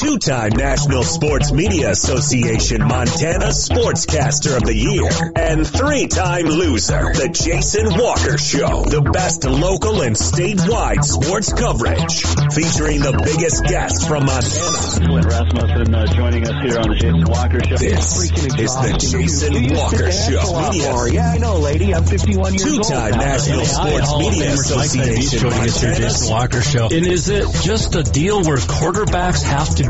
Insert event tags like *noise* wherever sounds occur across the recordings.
Two-time National Sports Media Association Montana Sportscaster of the Year and three-time loser, the Jason Walker Show. The best local and statewide sports coverage featuring the biggest guests from Montana. Clint Rasmussen uh, joining us here on the Jason Walker Show. This is the Jason Walker Show. Media Yeah, I know, lady. I'm 51 years old. Two-time now. National Sports Media Association joining us here, Montana Jason Walker Show. And is it just a deal where quarterbacks have to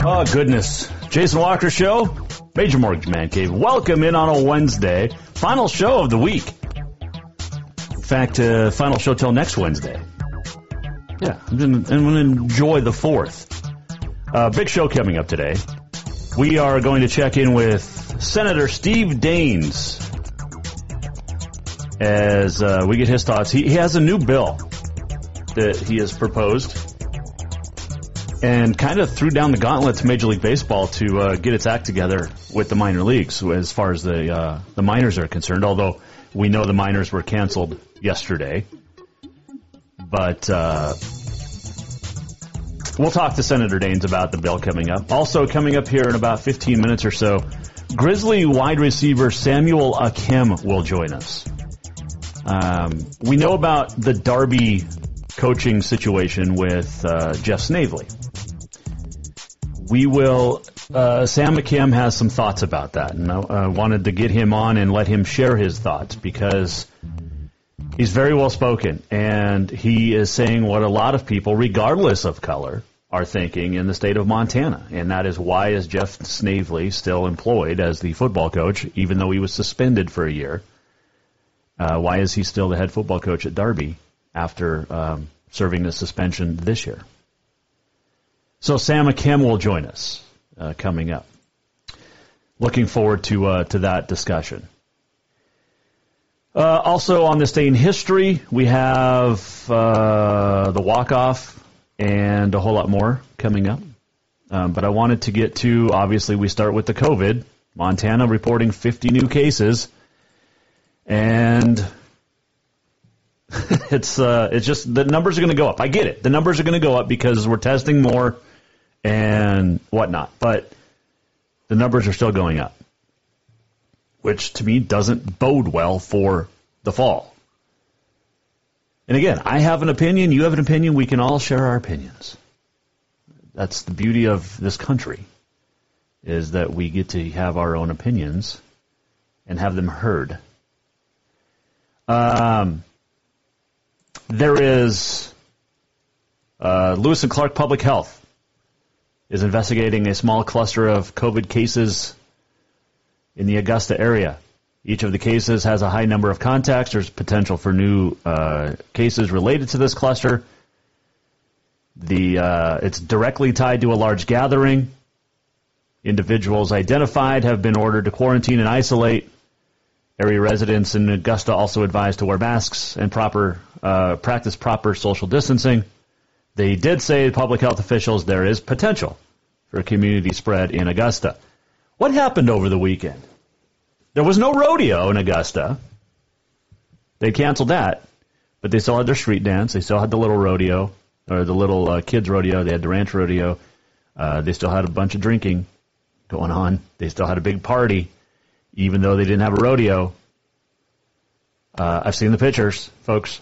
Oh, goodness. Jason Walker Show, Major Mortgage Man Cave. Welcome in on a Wednesday. Final show of the week. In fact, uh, final show till next Wednesday. Yeah, I'm going to enjoy the fourth. Uh, big show coming up today. We are going to check in with Senator Steve Daines as uh, we get his thoughts. He, he has a new bill that he has proposed and kind of threw down the gauntlet to Major League Baseball to uh, get its act together with the minor leagues as far as the uh, the minors are concerned. Although we know the minors were canceled yesterday, but uh, we'll talk to Senator Daines about the bill coming up. Also coming up here in about 15 minutes or so, Grizzly wide receiver Samuel Akem will join us. Um, we know about the Darby coaching situation with uh, Jeff Snavely. We will. Uh, Sam Akem has some thoughts about that, and I uh, wanted to get him on and let him share his thoughts because he's very well spoken, and he is saying what a lot of people, regardless of color, are thinking in the state of Montana, and that is why is Jeff Snavely still employed as the football coach, even though he was suspended for a year? Uh, why is he still the head football coach at Darby after um, serving a suspension this year? So Sam Akem will join us uh, coming up. Looking forward to uh, to that discussion. Uh, also on this day in history, we have uh, the walk off and a whole lot more coming up. Um, but I wanted to get to obviously we start with the COVID. Montana reporting 50 new cases, and *laughs* it's uh, it's just the numbers are going to go up. I get it. The numbers are going to go up because we're testing more and whatnot. But the numbers are still going up, which to me doesn't bode well for the fall. And again, I have an opinion. You have an opinion. We can all share our opinions. That's the beauty of this country, is that we get to have our own opinions and have them heard. Um, there is uh, Lewis and Clark Public Health is investigating a small cluster of COVID cases in the Augusta area. Each of the cases has a high number of contacts. There's potential for new uh, cases related to this cluster. The uh, it's directly tied to a large gathering. Individuals identified have been ordered to quarantine and isolate. Area residents in Augusta also advised to wear masks and proper uh, practice proper social distancing. They did say, public health officials, there is potential for community spread in Augusta. What happened over the weekend? There was no rodeo in Augusta. They canceled that, but they still had their street dance. They still had the little rodeo, or the little uh, kids rodeo. They had the ranch rodeo. Uh, they still had a bunch of drinking going on. They still had a big party, even though they didn't have a rodeo. Uh, I've seen the pictures, folks.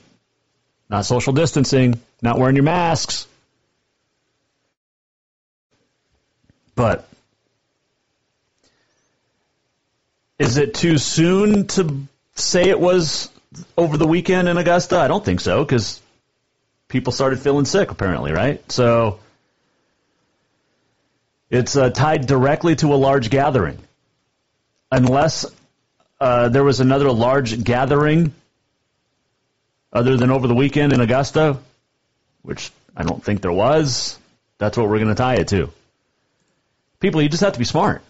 Not social distancing, not wearing your masks. But is it too soon to say it was over the weekend in Augusta? I don't think so because people started feeling sick apparently, right? So it's uh, tied directly to a large gathering. Unless uh, there was another large gathering other than over the weekend in Augusta, which I don't think there was, that's what we're going to tie it to. People, you just have to be smart.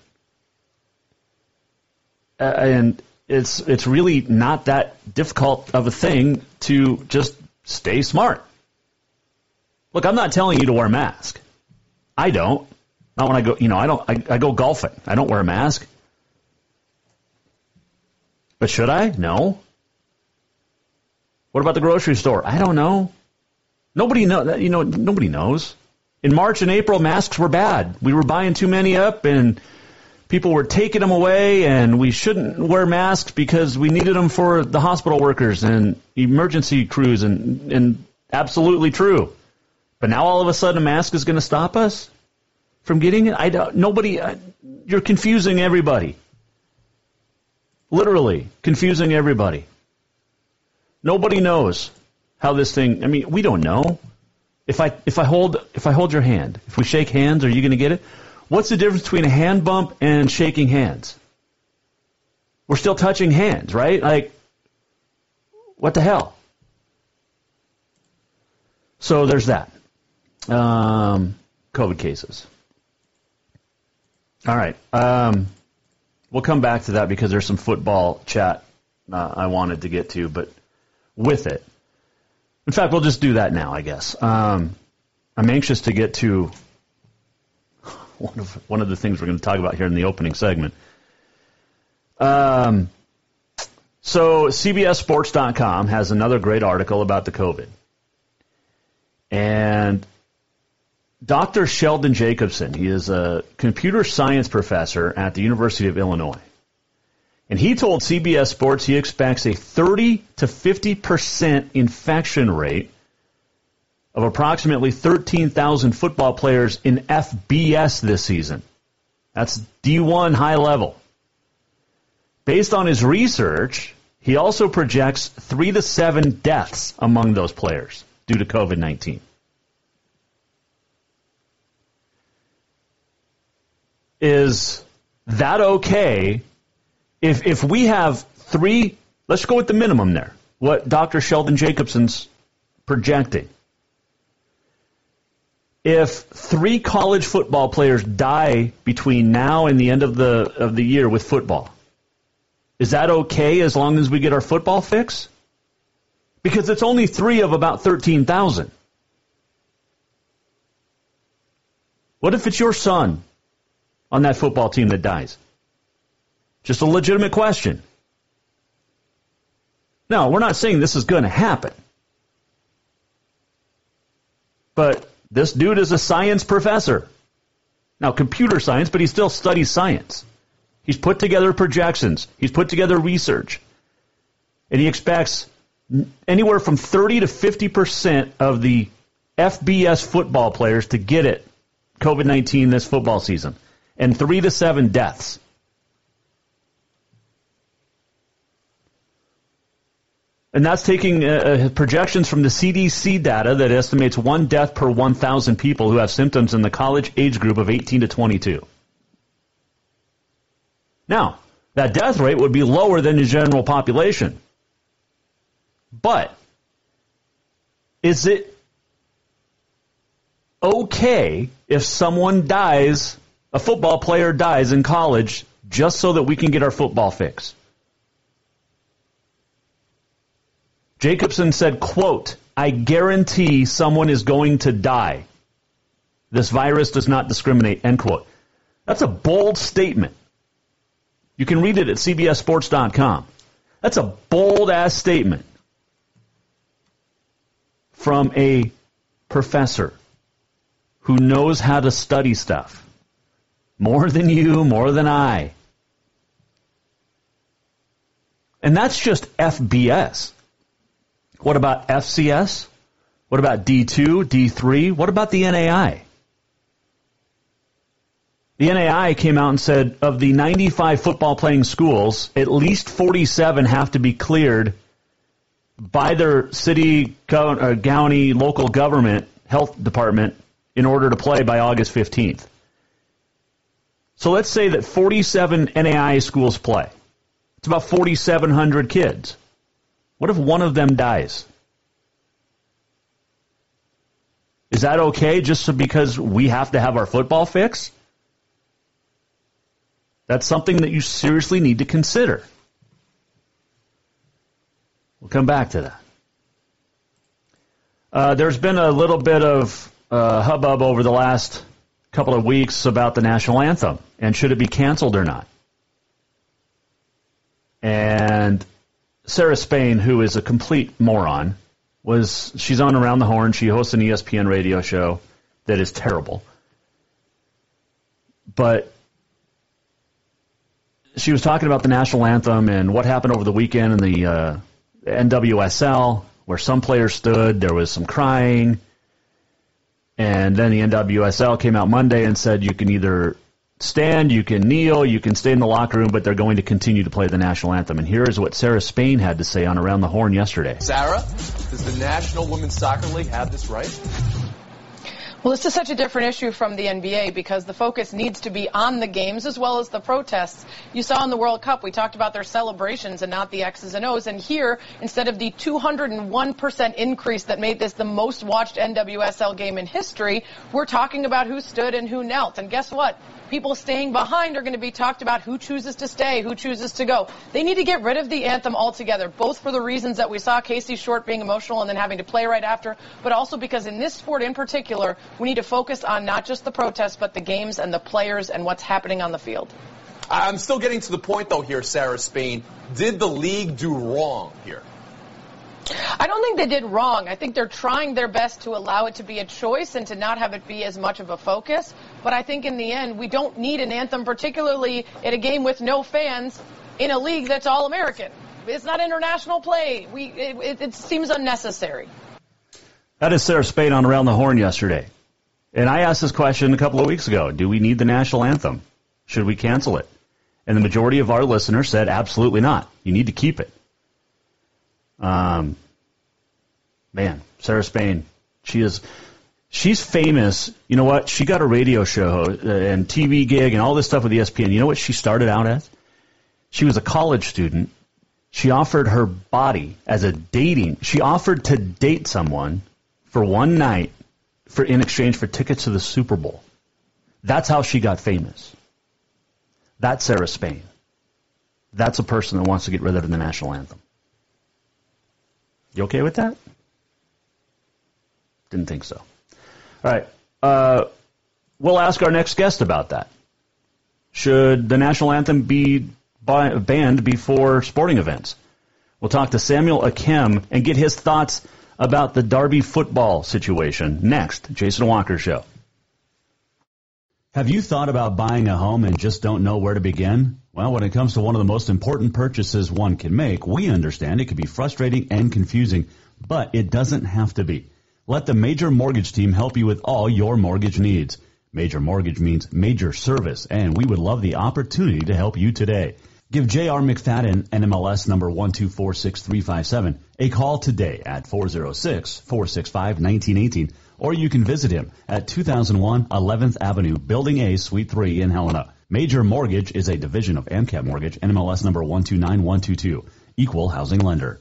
And it's it's really not that difficult of a thing to just stay smart. Look, I'm not telling you to wear a mask. I don't. Not when I go, you know, I don't, I, I go golfing. I don't wear a mask. But should I? No. What about the grocery store? I don't know. Nobody know, you know, nobody knows. In March and April, masks were bad. We were buying too many up and people were taking them away and we shouldn't wear masks because we needed them for the hospital workers and emergency crews and, and absolutely true. But now all of a sudden a mask is going to stop us from getting it? I don't, nobody, uh, you're confusing everybody. Literally confusing everybody. Nobody knows how this thing, I mean, we don't know. If I, if I hold, if I hold your hand, if we shake hands, are you going to get it? What's the difference between a hand bump and shaking hands? We're still touching hands, right? Like, what the hell? So there's that. Um, COVID cases. All right. Um, we'll come back to that because there's some football chat uh, I wanted to get to, but with it. In fact, we'll just do that now, I guess. Um, I'm anxious to get to one of one of the things we're going to talk about here in the opening segment. Um, so CBSSports.com has another great article about the COVID, and Dr. Sheldon Jacobson, he is a computer science professor at the University of Illinois. And he told CBS Sports he expects a 30 to 50% infection rate of approximately 13,000 football players in FBS this season. That's D1 high level. Based on his research, he also projects three to seven deaths among those players due to COVID 19. is that okay if if we have three let's go with the minimum there what dr sheldon jacobson's projecting. If three college football players die between now and the end of the of the year with football is that okay as long as we get our football fix because it's only three of about 13,000 what if it's your son on that football team that dies? Just a legitimate question. Now, we're not saying this is going to happen. But this dude is a science professor. Now, computer science, but he still studies science. He's put together projections, he's put together research, and he expects anywhere from 30 to 50% of the FBS football players to get it, COVID 19, this football season and three to seven deaths. And that's taking uh, uh projections from the CDC data that estimates one death per 1,000 people who have symptoms in the college age group of 18 to 22. Now, that death rate would be lower than the general population. But is it okay if someone dies a football player dies in college just so that we can get our football fix. Jacobson said, quote, I guarantee someone is going to die. This virus does not discriminate, end quote. That's a bold statement. You can read it at cbssports.com. That's a bold ass statement from a professor who knows how to study stuff. More than you, more than I. And that's just FBS. What about FCS? What about D2, D3? What about the NAI? The NAI came out and said of the 95 football playing schools, at least 47 have to be cleared by their city, uh, county, local government health department in order to play by August 15th. So let's say that 47 NAI schools play. It's about 4,700 kids. What if one of them dies? Is that okay just so because we have to have our football fix? That's something that you seriously need to consider. We'll come back to that. Uh, there's been a little bit of uh, hubbub over the last couple of weeks about the national anthem and should it be canceled or not. And Sarah Spain, who is a complete moron, was she's on Around the Horn. She hosts an ESPN radio show that is terrible. But she was talking about the national anthem and what happened over the weekend in the uh, NWSL, where some players stood. There was some crying. And then the NWSL came out Monday and said you can either stand, you can kneel, you can stay in the locker room, but they're going to continue to play the national anthem. And here is what Sarah Spain had to say on Around the Horn yesterday. Sarah, does the National Women's Soccer League have this right? Well, this is such a different issue from the NBA because the focus needs to be on the games as well as the protests. You saw in the World Cup, we talked about their celebrations and not the X's and O's. And here, instead of the 201% increase that made this the most watched NWSL game in history, we're talking about who stood and who knelt. And guess what? People staying behind are going to be talked about who chooses to stay, who chooses to go. They need to get rid of the anthem altogether, both for the reasons that we saw Casey Short being emotional and then having to play right after, but also because in this sport in particular, we need to focus on not just the protests, but the games and the players and what's happening on the field. I'm still getting to the point, though, here, Sarah Spain. Did the league do wrong here? I don't think they did wrong. I think they're trying their best to allow it to be a choice and to not have it be as much of a focus. But I think in the end, we don't need an anthem, particularly in a game with no fans in a league that's all American. It's not international play. We, it, it seems unnecessary. That is Sarah Spain on Around the Horn yesterday. And I asked this question a couple of weeks ago. Do we need the national anthem? Should we cancel it? And the majority of our listeners said absolutely not. You need to keep it. Um, man, Sarah Spain, she is, she's famous. You know what? She got a radio show uh, and TV gig and all this stuff with ESPN. You know what she started out as? She was a college student. She offered her body as a dating. She offered to date someone for one night for in exchange for tickets to the Super Bowl. That's how she got famous. That's Sarah Spain. That's a person that wants to get rid of the national anthem. You okay with that? Didn't think so. All right. Uh, we'll ask our next guest about that. Should the national anthem be banned before sporting events? We'll talk to Samuel Akem and get his thoughts about the Darby football situation next. Jason Walker Show. Have you thought about buying a home and just don't know where to begin? Well, when it comes to one of the most important purchases one can make, we understand it can be frustrating and confusing, but it doesn't have to be. Let the Major Mortgage team help you with all your mortgage needs. Major Mortgage means major service, and we would love the opportunity to help you today. Give J.R. McFadden, NMLS number 1246357, a call today at 406-465-1918, or you can visit him at 2001 11th Avenue, Building A, Suite 3 in Helena. Major Mortgage is a division of AMCAP Mortgage, NMLS number 129122, equal housing lender.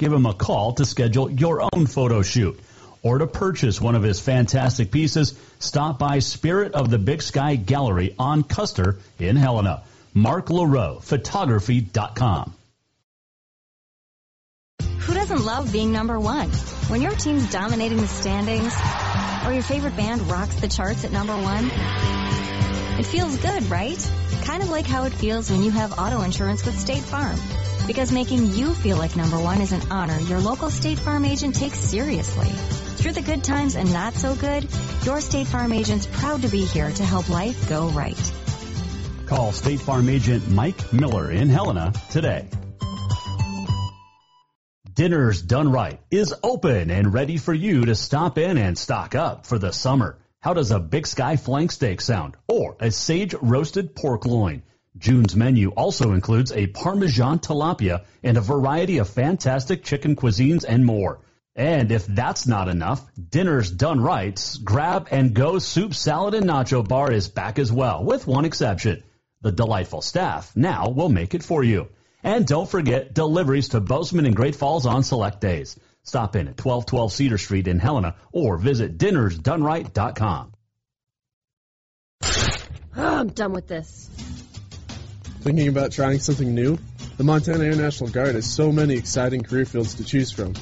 give him a call to schedule your own photo shoot or to purchase one of his fantastic pieces, stop by Spirit of the Big Sky Gallery on Custer in Helena. Mark LaRoe, photography.com. Who doesn't love being number one? When your team's dominating the standings, or your favorite band rocks the charts at number one, it feels good, right? Kind of like how it feels when you have auto insurance with State Farm. Because making you feel like number one is an honor your local State Farm agent takes seriously. Through the good times and not so good, your State Farm agent's proud to be here to help life go right. Call State Farm agent Mike Miller in Helena today. Dinner's Done Right is open and ready for you to stop in and stock up for the summer. How does a Big Sky flank steak sound? Or a sage roasted pork loin? June's menu also includes a Parmesan tilapia and a variety of fantastic chicken cuisines and more. And if that's not enough, Dinner's Done Right's Grab and Go Soup, Salad, and Nacho Bar is back as well, with one exception. The delightful staff now will make it for you. And don't forget deliveries to Bozeman and Great Falls on select days. Stop in at 1212 Cedar Street in Helena or visit dinnersdoneright.com. *sighs* I'm done with this. Thinking about trying something new? The Montana Air National Guard has so many exciting career fields to choose from,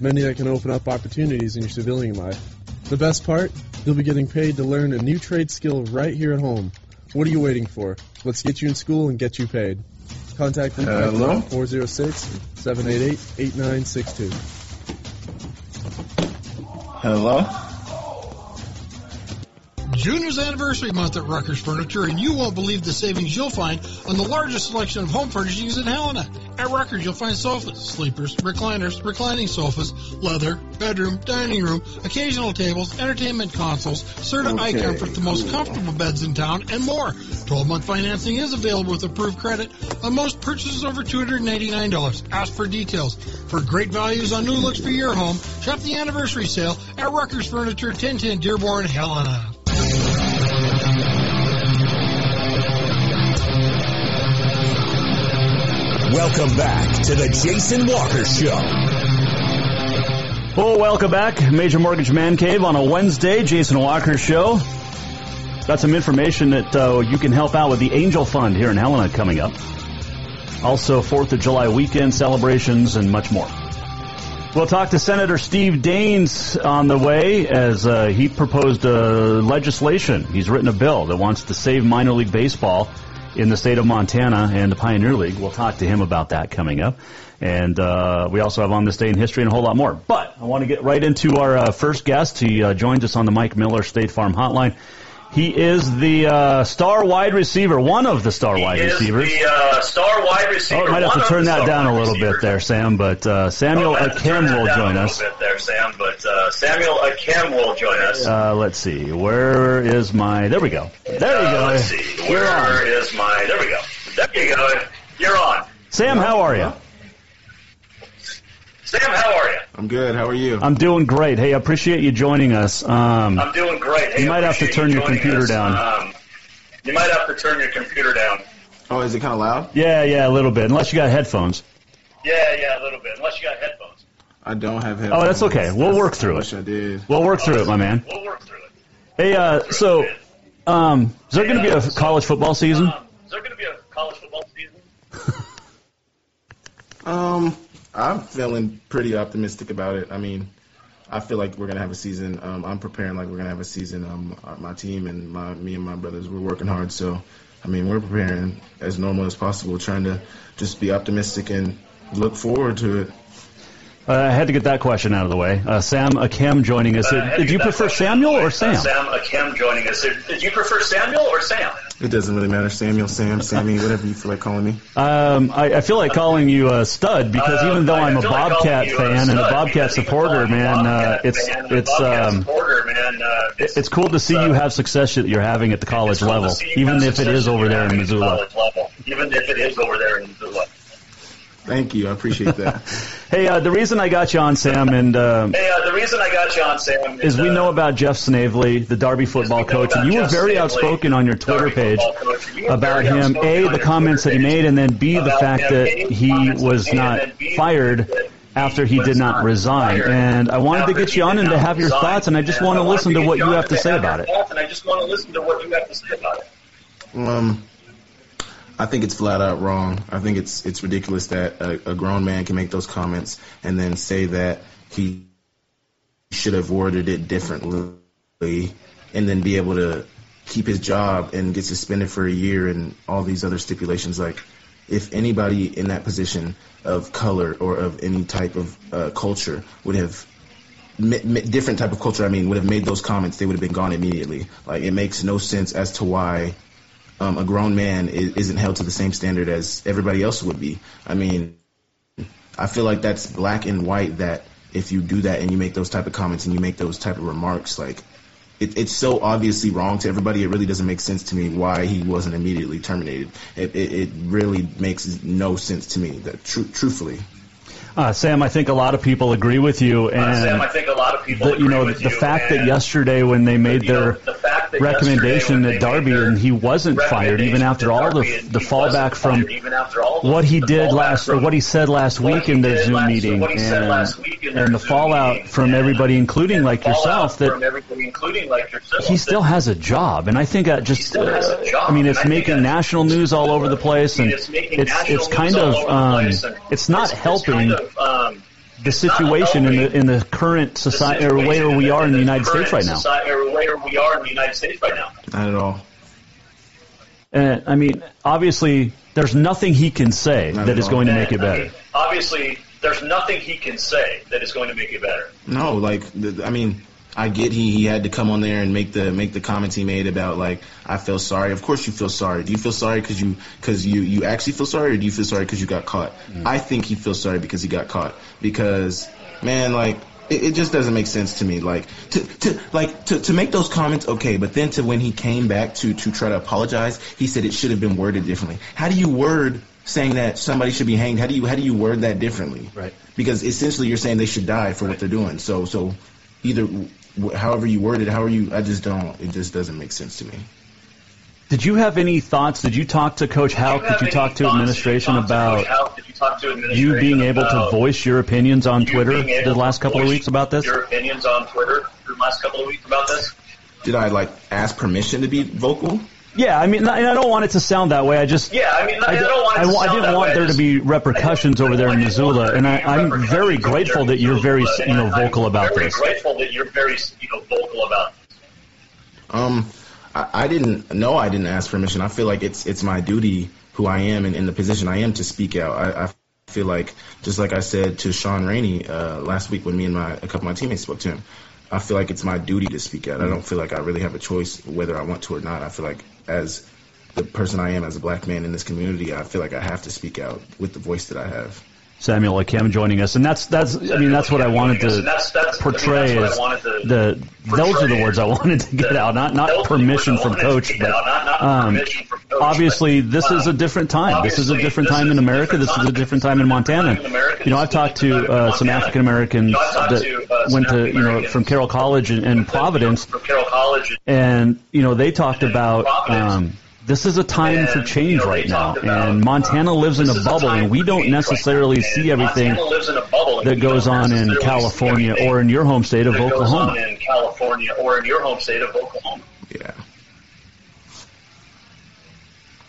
many that can open up opportunities in your civilian life. The best part? You'll be getting paid to learn a new trade skill right here at home. What are you waiting for? Let's get you in school and get you paid. Contact me at 406-788-8962. Hello? Junior's anniversary month at Rucker's Furniture, and you won't believe the savings you'll find on the largest selection of home furnishings in Helena. At Rucker's, you'll find sofas, sleepers, recliners, reclining sofas, leather, bedroom, dining room, occasional tables, entertainment consoles, Serta Okay. iComfort, the most comfortable beds in town, and more. 12-month financing is available with approved credit on most purchases over $299. Ask for details. For great values on new looks for your home, shop the anniversary sale at Rucker's Furniture, 1010 Dearborn, Helena. Welcome back to the Jason Walker Show. Well, welcome back. Major Mortgage Man Cave on a Wednesday. Jason Walker Show. Got some information that uh, you can help out with the Angel Fund here in Helena coming up. Also, 4th of July weekend celebrations and much more. We'll talk to Senator Steve Daines on the way as uh, he proposed uh, legislation. He's written a bill that wants to save minor league baseball in the state of Montana and the Pioneer League. We'll talk to him about that coming up. And uh, we also have on this day in history and a whole lot more. But I want to get right into our uh, first guest. He uh, joins us on the Mike Miller State Farm Hotline. He is the uh, star wide receiver, one of the star wide receivers. The uh, star wide receiver. Oh, might have to turn that down a little receivers. bit there, Sam. But uh, Samuel Oh, might have to turn Akem that will down join a us. little bit there, Sam. But uh, Samuel Akem will join us. Uh, let's see. Where is my? There we go. There you Uh, go. Let's see. Where is my? There we go. There you go. You're on. Sam, how are you? Sam, how are you? I'm good. How are you? I'm doing great. Hey, I appreciate you joining us. Um, I'm doing great. Hey, you might have to turn you your computer us. down. Um, you might have to turn your computer down. Oh, is it kind of loud? yeah, yeah, a little bit. Unless you got headphones. Yeah, yeah, a little bit. Unless you got headphones. I don't have headphones. Oh, that's okay. We'll work through I it. wish I did. We'll work through it, my man. We'll work through it. Hey, uh, so, um, is there going to be a college football season? *laughs* Um, is there going to be a college football season? Um, I'm feeling pretty optimistic about it. I mean, I feel like we're gonna have a season. Um, I'm preparing like we're gonna have a season. Um, uh, my team and my me and my brothers, we're working hard. So, I mean, we're preparing as normal as possible, trying to just be optimistic and look forward to it. Uh, I had to get that question out of the way. Uh, Sam Akem joining us. Uh, I Did you prefer Samuel or of. Sam? Uh, Sam Akem joining us. Did you prefer Samuel or Sam? It doesn't really matter, Samuel, Sam, Sammy, whatever you feel like calling me. Um, I, I feel like calling you a stud because Um, even though I I'm a feel like Bobcat a fan and a stud Bobcat supporter, though I'm a man, uh, Bobcat it's fan and a it's Bobcat um, supporter, man, uh, it's, it's cool to see you have success that you're having at the college cool level, even if it success is that over there in the Missoula. college level, even if it is over there in Missoula. Thank you. I appreciate that. *laughs* Hey, uh, the reason I got you on, Sam, and um, Hey, uh, the reason I got you on, Sam, is we uh, know about Jeff Snavely, the Darby football coach, and you were very Snavely, outspoken on your Twitter page. You about him. A, the your comments that he made, and then B, the fact that he was not B, fired after he did not not resign. And I wanted to get you on and to have your thoughts, and I just want to listen to to what you you have to to say about it. And I just want to listen to what you have to say about it. Um, I think it's flat out wrong. I think it's it's ridiculous that a, a grown man can make those comments and then say that he should have worded it differently, and then be able to keep his job and get suspended for a year and all these other stipulations. Like, if anybody in that position of color or of any type of uh, culture would have different type of culture, I mean, would have made those comments, they would have been gone immediately. Like, it makes no sense as to why um, a grown man is, not held to the same standard as everybody else would be. I mean, I feel like that's black and white that if you do that and you make those type of comments and you make those type of remarks, like it, it's so obviously wrong to everybody. It really doesn't make sense to me why he wasn't immediately terminated. It, it, it really makes no sense to me. That tr- truthfully. Uh, Sam, I think a lot of people agree with you, and uh, Sam, I think a lot of people the, you know the you, fact that yesterday when they made their know, the recommendation at Darby and he wasn't fired even after all the the fallback from what he did last or what he said last week in their Zoom meeting and and the fallout from everybody, including like yourself, that he still has a job, and I think that just uh, I mean it's making national news all over the place, and it's it's kind of um, it's not helping um, the situation in the in the current society or where we are in the United States right now. Or where we are in the United States right now. Not at all. And I mean, obviously, there's nothing he can say Not that is going to make it better. Obviously, there's nothing he can say that is going to make it better. No, like I mean, I get he, he had to come on there and make the make the comments he made about like I feel sorry. Of course you feel sorry. Do you feel sorry because you because you you actually feel sorry, or do you feel sorry because you got caught? Mm. I think he feels sorry because he got caught. Because man, like it, it, just doesn't make sense to me. Like to to like to to make those comments okay, but then to when he came back to to try to apologize, he said it should have been worded differently. How do you word saying that somebody should be hanged? How do you how do you word that differently? Right. Because essentially you're saying they should die for right. what they're doing. So so either however you word it, however you, I just don't. It just doesn't make sense to me. Did you have any thoughts? Did you talk to Coach Hauck? Did you talk to administration about you being able to voice your opinions on Twitter the last couple of weeks about this? Your opinions on Twitter the last couple of weeks about this? Did I like ask permission to be vocal? Yeah, I mean, I don't want it to sound that way. I just yeah, I mean, I, I don't want. I, I, I didn't want there to be repercussions over there in Missoula, and I, I'm very grateful that you're very you know vocal about very this. Very grateful that you're very you know vocal about. This. Um, I, I didn't know I didn't ask permission. I feel like it's it's my duty, who I am, and in the position I am, to speak out. I, I feel like just like I said to Sean Rainey uh, last week when me and my a couple of my teammates spoke to him. I feel like it's my duty to speak out. I don't feel like I really have a choice whether I want to or not. I feel like as the person I am as a black man in this community, I feel like I have to speak out with the voice that I have. Samuel Akem joining us, and that's that's I mean that's what I wanted to that's, that's, portray. I mean, is the those are the words I wanted to get out, not not permission from coach, but um, obviously this is a different time. This is a different time in America. This is a different time in Montana. You know, I've talked to uh, some African Americans that went to you know from Carroll College and Providence, and you know they talked about. Um, this is a time and, for change you know, right now, about, and Montana lives in a bubble, and we don't necessarily right see everything that goes on in California or in your home state of Oklahoma. in California or in your home state of Oklahoma. Yeah.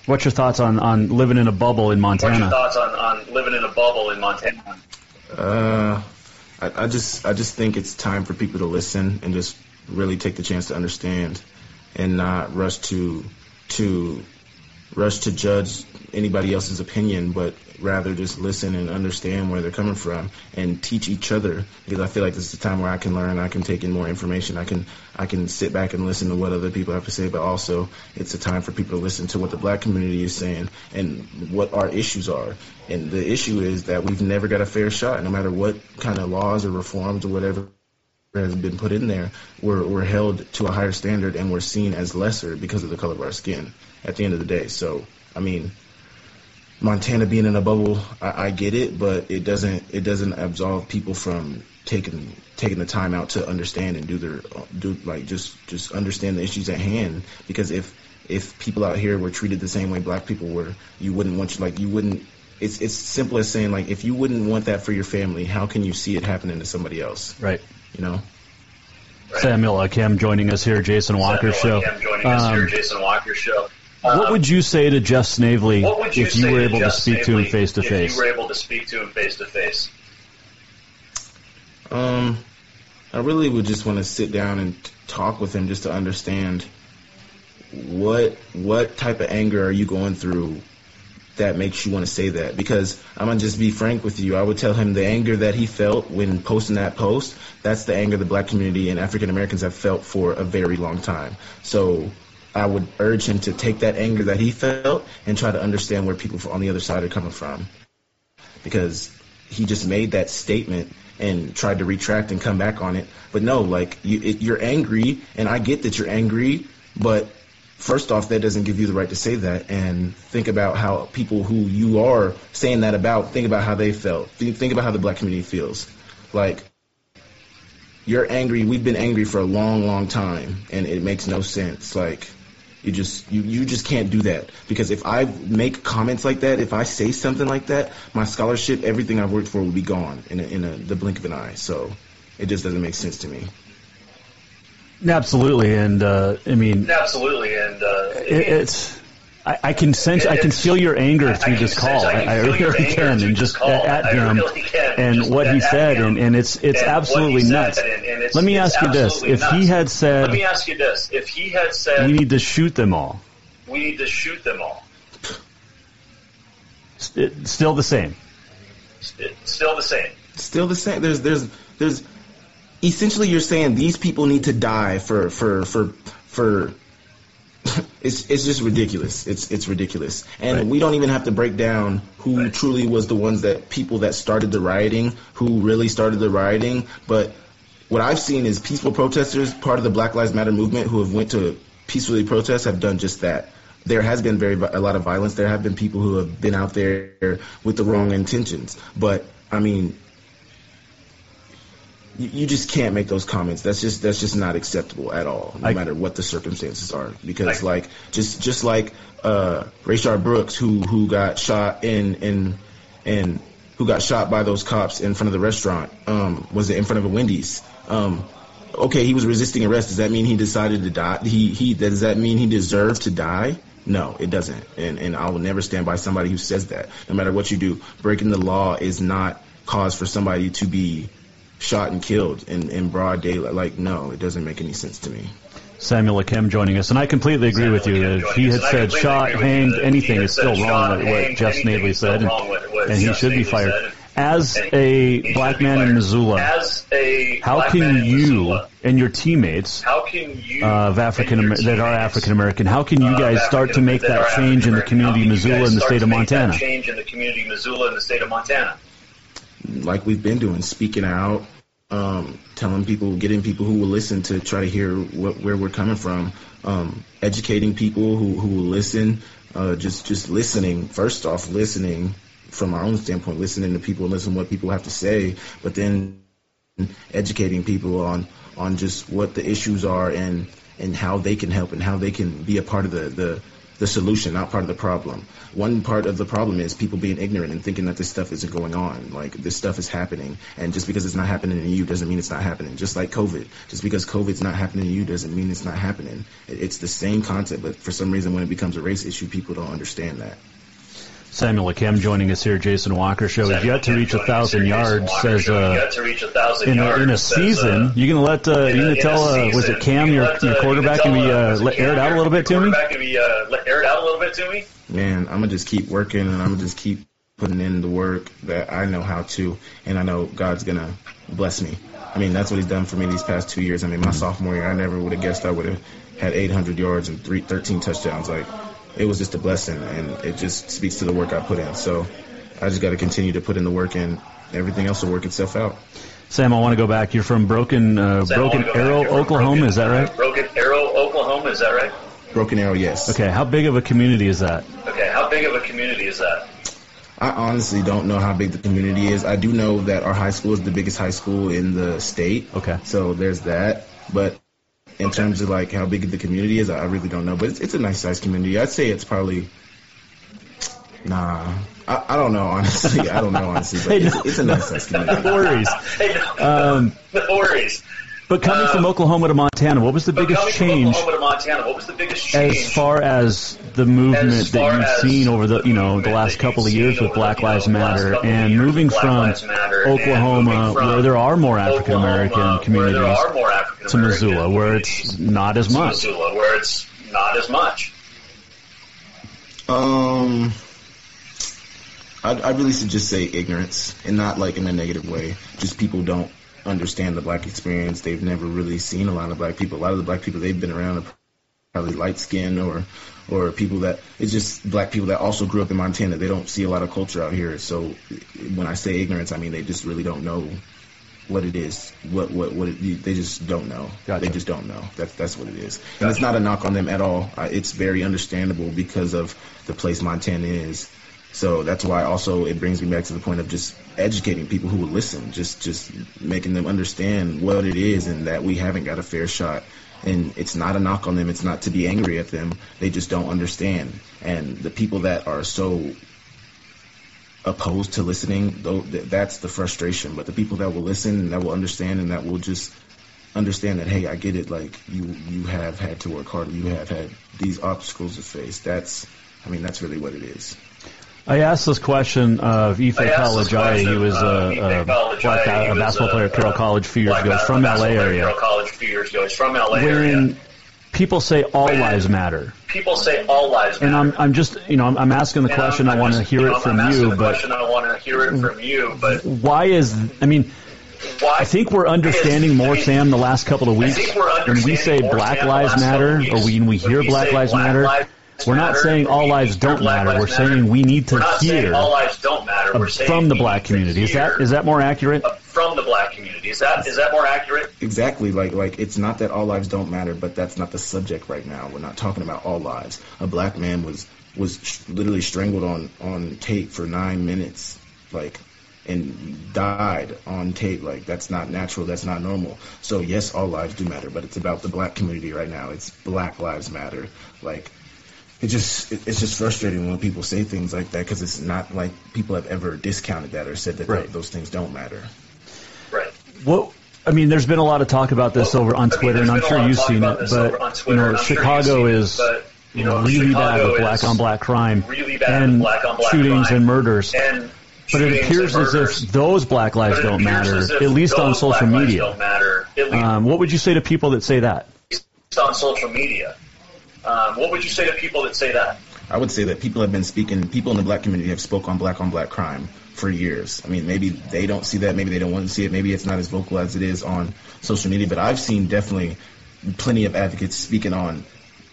What's your thoughts on, on living in a bubble in Montana? What's your thoughts on, on living in a bubble in Montana? Uh, I, I just I just think it's time for people to listen and just really take the chance to understand and not rush to to rush to judge anybody else's opinion, but rather just listen and understand where they're coming from and teach each other. Because I feel like this is a time where I can learn, I can take in more information, I can I can sit back and listen to what other people have to say, but also it's a time for people to listen to what the black community is saying and what our issues are. And the issue is that we've never got a fair shot, no matter what kind of laws or reforms or whatever has been put in there, we're, we're held to a higher standard and we're seen as lesser because of the color of our skin at the end of the day. So, I mean, Montana being in a bubble, I, I get it, but it doesn't it doesn't absolve people from taking taking the time out to understand and do their do like just just understand the issues at hand. Because if if people out here were treated the same way black people were, you wouldn't want you like you wouldn't. It's it's simple as saying like if you wouldn't want that for your family, how can you see it happening to somebody else? Right you know. Samuel Akem joining us here, Jason Walker Samuel show. Akem joining us um, here, Jason Walker show. what would you say to Jeff Snavely you if you were able Jeff to speak to him face to face? If face? you were able to speak to him face to face. Um, I really would just want to sit down and talk with him just to understand what what type of anger are you going through that makes you want to say that. Because I'm gonna just be frank with you. I would tell him the anger that he felt when posting that post. That's the anger the black community and African Americans have felt for a very long time. So. I would urge him to take that anger that he felt and try to understand where people on the other side are coming from. Because he just made that statement and tried to retract and come back on it. But no, like you, it, you're angry, and I get that you're angry, but first off, that doesn't give you the right to say that. And think about how people who you are saying that about, think about how they felt. Think, about how the black community feels. Like you're angry. We've been angry for a long, long time, and it makes no sense. Like you just you, you just can't do that because if I make comments like that, if I say something like that, my scholarship, everything I've worked for, will be gone in a, in a, the blink of an eye. So it just doesn't make sense to me. Absolutely, and uh, I mean, Absolutely, and uh, it, it's. I, I can sense, I can feel your anger through this call. I, I really can, and just at, at him and what he said, and, and it's it's and absolutely he said, nuts. and- and it's- Let me ask you this: absolutely if he had said, Let me ask you this: If he had said, "We need to shoot them all," "We need to shoot them all," it's still the same. it's still the same. Still the same. There's there's there's essentially you're saying these people need to die for for for for *laughs* it's it's just ridiculous. It's it's ridiculous. And we don't even have to break down who truly was the ones that people that started the rioting, who really started the rioting, but what I've seen is peaceful protesters, part of the Black Lives Matter movement who have went to peacefully protest have done just that. There has been very a lot of violence. There have been people who have been out there with the wrong intentions. But I mean, you, you just can't make those comments. That's just that's just not acceptable at all, no I- matter what the circumstances are. Because like just just like uh, Rayshard Brooks, who who got shot in in in who got shot by those cops in front of the restaurant. Um, was it in front of a Wendy's? Um, okay, he was resisting arrest. Does that mean he decided to die? He he does that mean he deserved to die? No, it doesn't. And and I will never stand by somebody who says that. No matter what you do, breaking the law is not cause for somebody to be shot and killed in, in broad daylight. Like, no, it doesn't make any sense to me. Samuel Akem joining us, and I completely agree with you. If he had said shot, hanged, anything is still wrong with what Jeff Snavely said, and, and he should be fired. As a black man in Missoula, how can you and your teammates how can you uh, of African that are African American, how can you uh, guys start to make that change in the community how can you Missoula guys and the state of Montana? Change in the community Missoula and the state of Montana. Like we've been doing, speaking out, um, telling people, getting people who will listen to try to hear what, where we're coming from, um, educating people who, who will listen, uh, just just listening. First off, listening from our own standpoint, listening to people, listen what people have to say, but then educating people on on just what the issues are and and how they can help and how they can be a part of the the the solution, not part of the problem. One part of the problem is people being ignorant and thinking that this stuff isn't going on. Like this stuff is happening, and just because it's not happening to you doesn't mean it's not happening. Just like COVID, just because COVID's not happening to you doesn't mean it's not happening. It's the same concept, but for some reason, when it becomes a race issue, people don't understand that. Samuel Akem joining us here, Jason Walker show. He's yet to reach a thousand yards. Says uh, Yet to reach a thousand in a, in a season, uh, you gonna let uh, you in gonna tell uh, was it Cam your let, uh, your quarterback gonna be uh, let, air it out a little bit to me? Quarterback be uh, air it out a little bit to me. man, I'm gonna just keep working and I'm gonna just keep putting in the work that I know how to, and I know God's gonna bless me. I mean, that's what He's done for me these past two years. I mean, my sophomore year, I never would have guessed I would have had 800 yards and three, 13 touchdowns. Like, it was just a blessing, and it just speaks to the work I put in. So, I just got to continue to put in the work, and everything else will work itself out. Sam, I want to go back. You're from Broken uh, Sam, Broken wanna go back. Arrow, You're from Oklahoma. Is that right? Broken Arrow, Oklahoma. Is that right? Broken Arrow, yes. Okay. How big of a community is that? Okay. How big of a community is that? I honestly don't know how big the community is. I do know that our high school is the biggest high school in the state. Okay. So there's that. But in terms of like how big the community is, I really don't know. But it's, it's a nice sized community. I'd say it's probably. Nah, I, I don't know honestly. I don't know honestly, but *laughs* Hey, it's, no- it's a nice sized *laughs* community. No worries. Hey, no, Um, *laughs* no worries. But coming from Oklahoma to Montana, what was the biggest coming from change Oklahoma to Montana, what was the biggest change? as far as the movement As that you've seen over the you know the last couple of years with Black the, you know, Lives Matter and moving from Lives Matter and Oklahoma, where there are more African American communities, there are more African to Missoula, where it's not as much. Missoula, where it's not as much. Um, I, I really should just say ignorance, and not like in a negative way. Just people don't understand the black experience. They've never really seen a lot of black people. A lot of the black people they've been around are probably light skinned or or people that it's just black people that also grew up in Montana. They don't see a lot of culture out here. So when I say ignorance, I mean they just really don't know what it is. What what what it, they just don't know. They just don't know. That's that's what it is. And it's not a knock on them at all. Uh, it's very understandable because of the place Montana is. So that's why also it brings me back to the point of just educating people who will listen, just just making them understand what it is and that we haven't got a fair shot. And it's not a knock on them. It's not to be angry at them. They just don't understand. And the people that are so opposed to listening, though, that's the frustration. But the people that will listen and that will understand and that will just understand that, hey, I get it. Like you, you have had to work harder. You have had these obstacles to face. That's, I mean, that's really what it is. I asked this question of Ife Kalajai. He was a, a black a basketball player at Carroll College a few years ago. From LA basketball player at area. College a few years ago. He's from LA area. People say all lives matter, People say all lives matter. and I'm I'm just you know I'm, I'm asking the And question. I'm- I want to hear you know, it from I'm you, but question, I want to hear it from you, but why is I mean. why? I think we're understanding more, Sam, the last couple of I weeks. think we're When we say Black Lives Matter, or when we hear Black Lives Matter, we're not saying all lives don't matter. We're saying we need to We're not saying hear all lives don't matter. We're saying from the black community. Is that hear is that more accurate? Uh, from the black community? Is that is that more accurate? Exactly. Like like it's not that all lives don't matter, but that's not the subject right now. We're not talking about all lives. A black man was was literally strangled on on tape for nine minutes, like, and died on tape. Like that's not natural. That's not normal. So yes, all lives do matter, but it's about the black community right now. It's Black Lives Matter. Like it just it's just frustrating when people say things like that because it's not like people have ever discounted that or said that Right. th- those things don't matter. Right. What I mean, there's been a lot of talk about this over on Twitter, and I'm there's been a sure you've seen it. this over on But you Twitter, know, and sure you've Chicago seen it, is but, you know, really bad with black on black crime really bad and with black on black shootings crime and murders. and but it appears as if those black lives don't matter, at least on social media. Don't matter. Um, what would you say to people that say that? on social media. Um, what would you say to people that say that? I would say that people have been speaking, people in the black community have spoke on black on black crime for years. I mean, maybe they don't see that, maybe they don't want to see it, maybe it's not as vocal as it is on social media, but I've seen definitely plenty of advocates speaking on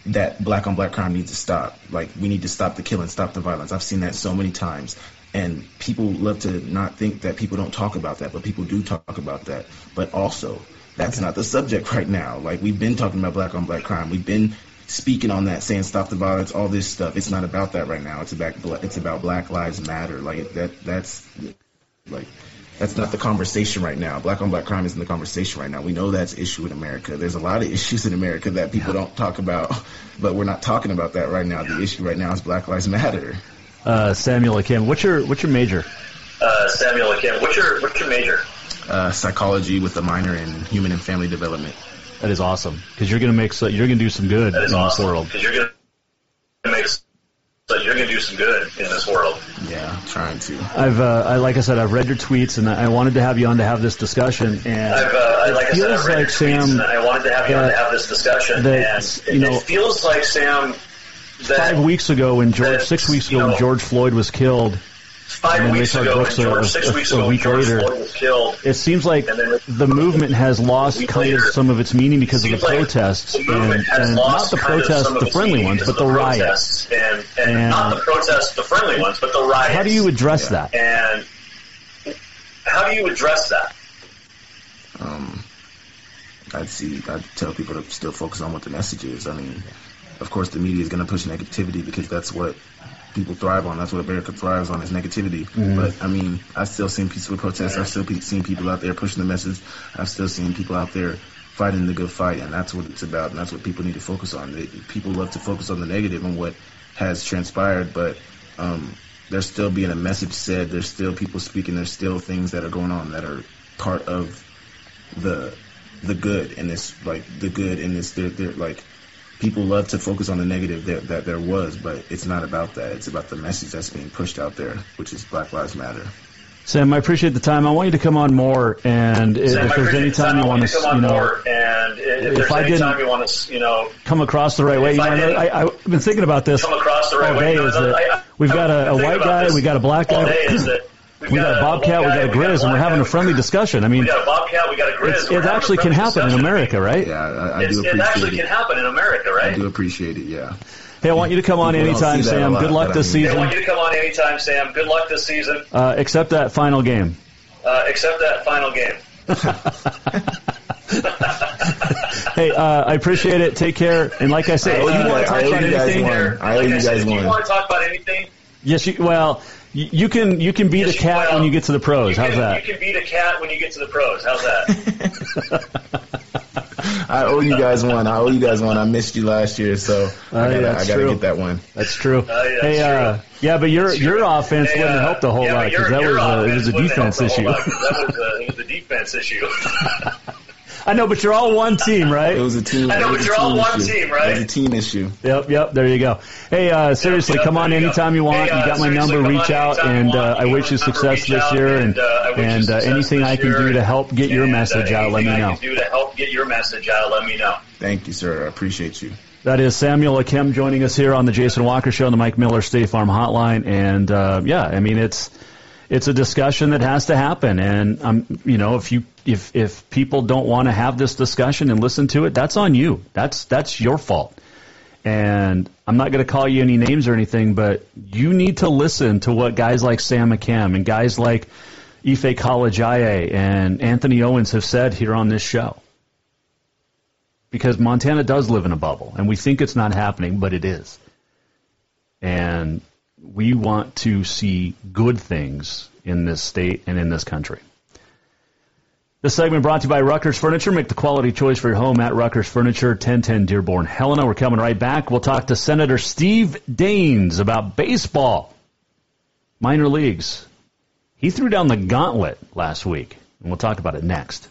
that black on black crime needs to stop. Like, we need to stop the killing, stop the violence. I've seen that so many times. And people love to not think that people don't talk about that, but people do talk about that. But also, that's not the subject *laughs* right now. Like, we've been talking about black on black crime. We've been speaking on that, saying stop the violence, all this stuff. It's not about that right now. It's about it's about Black Lives Matter. Like that that's like that's not the conversation right now. Black on black crime isn't the conversation right now. We know that's issue in America. There's a lot of issues in America that people don't talk about, but we're not talking about that right now. The issue right now is Black Lives Matter. Uh, Samuel Akem, what's your what's your major? Uh, Samuel Akem, what's your what's your major? Uh, psychology with a minor in human and family development. That is awesome because you're gonna make so, you're gonna do some good That in is this world. because you're gonna make so you're gonna do some good in this world. Yeah, trying to. I've uh, I, like I said, I've read your tweets and I wanted to have you on to have this discussion. And I've, uh, I- like it feels I've read like your Sam and I wanted to have you on to have this discussion, that, and you know, it feels like Sam that five weeks ago when George, that, six weeks you ago when George Floyd was killed, five and then weeks ago, Brooks when a- George, a- six weeks a ago, when week George later. Floyd was killed. it seems like And then the movement has lost week kind of some of its meaning because of the seems like protests the and, and not the protests, the friendly ones, but the the riots. and, and, And- not the protests, the friendly ones, but the riots. How do you address that? And how do you address that? Um, I'd see. I'd tell people to still focus on what the message is. I mean, of course, the media is going to push negativity because that's what people thrive on. That's what America thrives on is negativity. Mhm. But I mean, I've still seen peaceful protests. I've still pe- seen people out there pushing the message. I've still seen people out there fighting the good fight, and that's what it's about. And that's what people need to focus on. They, people love to focus on the negative and what has transpired, but um, there's still being a message said. There's still people speaking. There's still things that are going on that are part of the the good in this, like the good in this. They're, they're like people love to focus on the negative that, that there was, but it's not about that. It's about the message that's being pushed out there, which is Black Lives Matter. Sam, I appreciate the time. I want you to come on more, and if, Sam, if there's any time you want to, you know, more, and if, if there's I any didn't- time you want to, you know, come across the right way. You I know, I, I, I've been thinking about this come across the right all way. day. Is that I- I- we've got a, a I've been white guy, about this we got a black all guy, *clears throat* day is that we've got a bobcat, we got a grizz, and we're having a friendly discussion. I mean, we got a bobcat, we got a grizz. it actually can happen in. America, right? Yeah, I, I It's, do it appreciate actually it. can happen in America, right? I do appreciate it. Yeah. Hey, I want you to come on anytime, see that a Sam. lot, Good luck this I mean- I want season, you to come on anytime, Sam. Good luck this season, uh, except that final game. uh, except that final game. *laughs* Hey, uh, I appreciate it. Take care. And like I said, I owe you you want to guys- talk I owe you guys one. I owe you I guys if you want to talk about anything, yes, you, well, you, you can you can beat Yes, a cat will. when you get to the pros. you How's can, that? you can beat a cat when you get to the pros. How's that? *laughs* I owe you guys one. I owe you guys one. I missed you last year, so Uh, I gotta, that's I gotta get that one. That's true. Uh, yeah, hey, that's uh, yeah, but your your offense Hey, wouldn't have helped a whole yeah, lot because that was *laughs* a, it was a defense issue. That was a, it was a defense issue. I know, but you're all one team, right? It was a team. I know, but you're all one issue. team, right? It was a team issue. Yep, yep. There you go. Hey, uh, seriously, yep, come on there you go. anytime you want. Hey, uh, you got my number. Reach out, and uh, I wish you success this year. and, And uh, I wish you and uh, success anything I can do to help get your uh, message out, let me know. do to help get your message out, let me know. Thank you, sir. I appreciate you. That is Samuel Akem joining us here on the Jason Walker Show on the Mike Miller State Farm Hotline. And uh, yeah, I mean it's it's a discussion that has to happen. And um, you know, if you if if people don't want to have this discussion and listen to it, that's on you. That's that's your fault. And I'm not going to call you any names or anything, but you need to listen to what guys like Sam Akem and guys like Ife Kalajaye and Anthony Owens have said here on this show because Montana does live in a bubble, and we think it's not happening, but it is. And we want to see good things in this state and in this country. This segment brought to you by Ruckers Furniture. Make the quality choice for your home at Ruckers Furniture, 1010 Dearborn, Helena. We're coming right back. We'll talk to Senator Steve Daines about baseball, minor leagues. He threw down the gauntlet last week, and we'll talk about it next.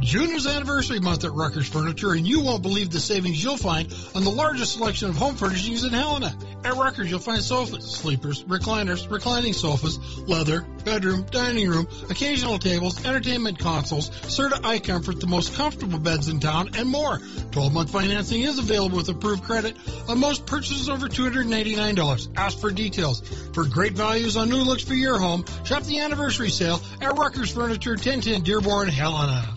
June is anniversary month at Ruckers Furniture, and you won't believe the savings you'll find on the largest selection of home furnishings in Helena. At Ruckers, you'll find sofas, sleepers, recliners, reclining sofas, leather, bedroom, dining room, occasional tables, entertainment consoles, Serta iComfort, the most comfortable beds in town, and more. 12-month financing is available with approved credit on most purchases over $289. Ask for details. For great values on new looks for your home, shop the anniversary sale at Ruckers Furniture, 1010 Dearborn, Helena.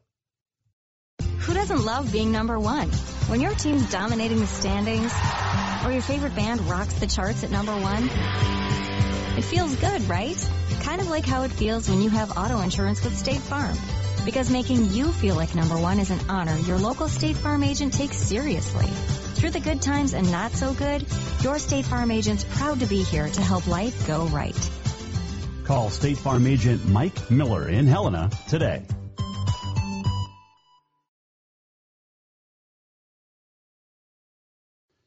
Who doesn't love being number one? When your team's dominating the standings, or your favorite band rocks the charts at number one, it feels good, right? Kind of like how it feels when you have auto insurance with State Farm. Because making you feel like number one is an honor your local State Farm agent takes seriously. Through the good times and not so good, your State Farm agent's proud to be here to help life go right. Call State Farm agent Mike Miller in Helena today.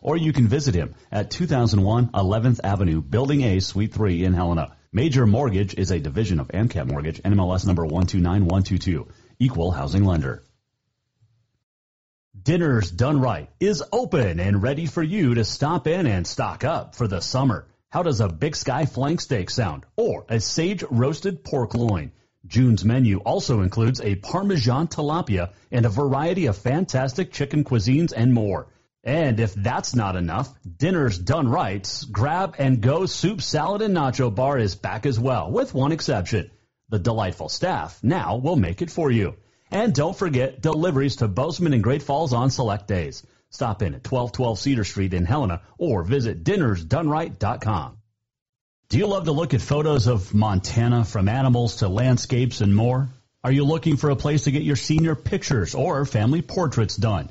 or you can visit him at 2001 11th Avenue, Building A, Suite 3 in Helena. Major Mortgage is a division of AMCAP Mortgage, NMLS number 129122, equal housing lender. Dinner's Done Right is open and ready for you to stop in and stock up for the summer. How does a Big Sky flank steak sound? Or a sage roasted pork loin? June's menu also includes a Parmesan tilapia and a variety of fantastic chicken cuisines and more. And if that's not enough, dinner's done right's grab and go soup, salad, and nacho bar is back as well, with one exception. The delightful staff now will make it for you. And don't forget deliveries to Bozeman and Great Falls on select days. Stop in at 1212 Cedar Street in Helena or visit dinnersdoneright.com. Do you love to look at photos of Montana from animals to landscapes and more? Are you looking for a place to get your senior pictures or family portraits done?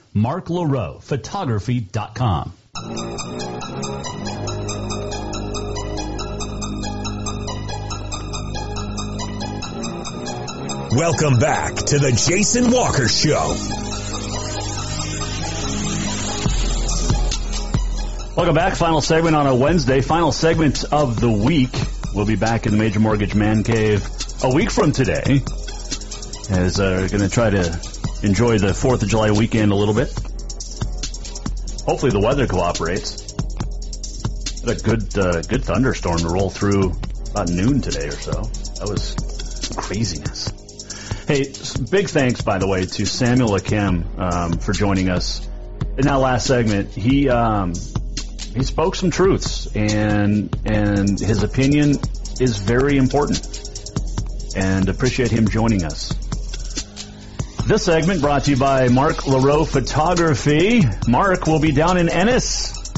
Mark LaRoe, photography.com. Welcome back to the Jason Walker Show. Welcome back. Final segment on a Wednesday. Final segment of the week. We'll be back in the Major Mortgage Man Cave a week from today. As uh, we're going to try to enjoy the 4th of July weekend a little bit. Hopefully the weather cooperates. Had a good, uh, good thunderstorm to roll through about noon today or so. That was craziness. Hey, big thanks, by the way, to Samuel Akem um, for joining us in that last segment. He um, he spoke some truths, and and his opinion is very important, and appreciate him joining us. This segment brought to you by Mark LaRoe Photography. Mark will be down in Ennis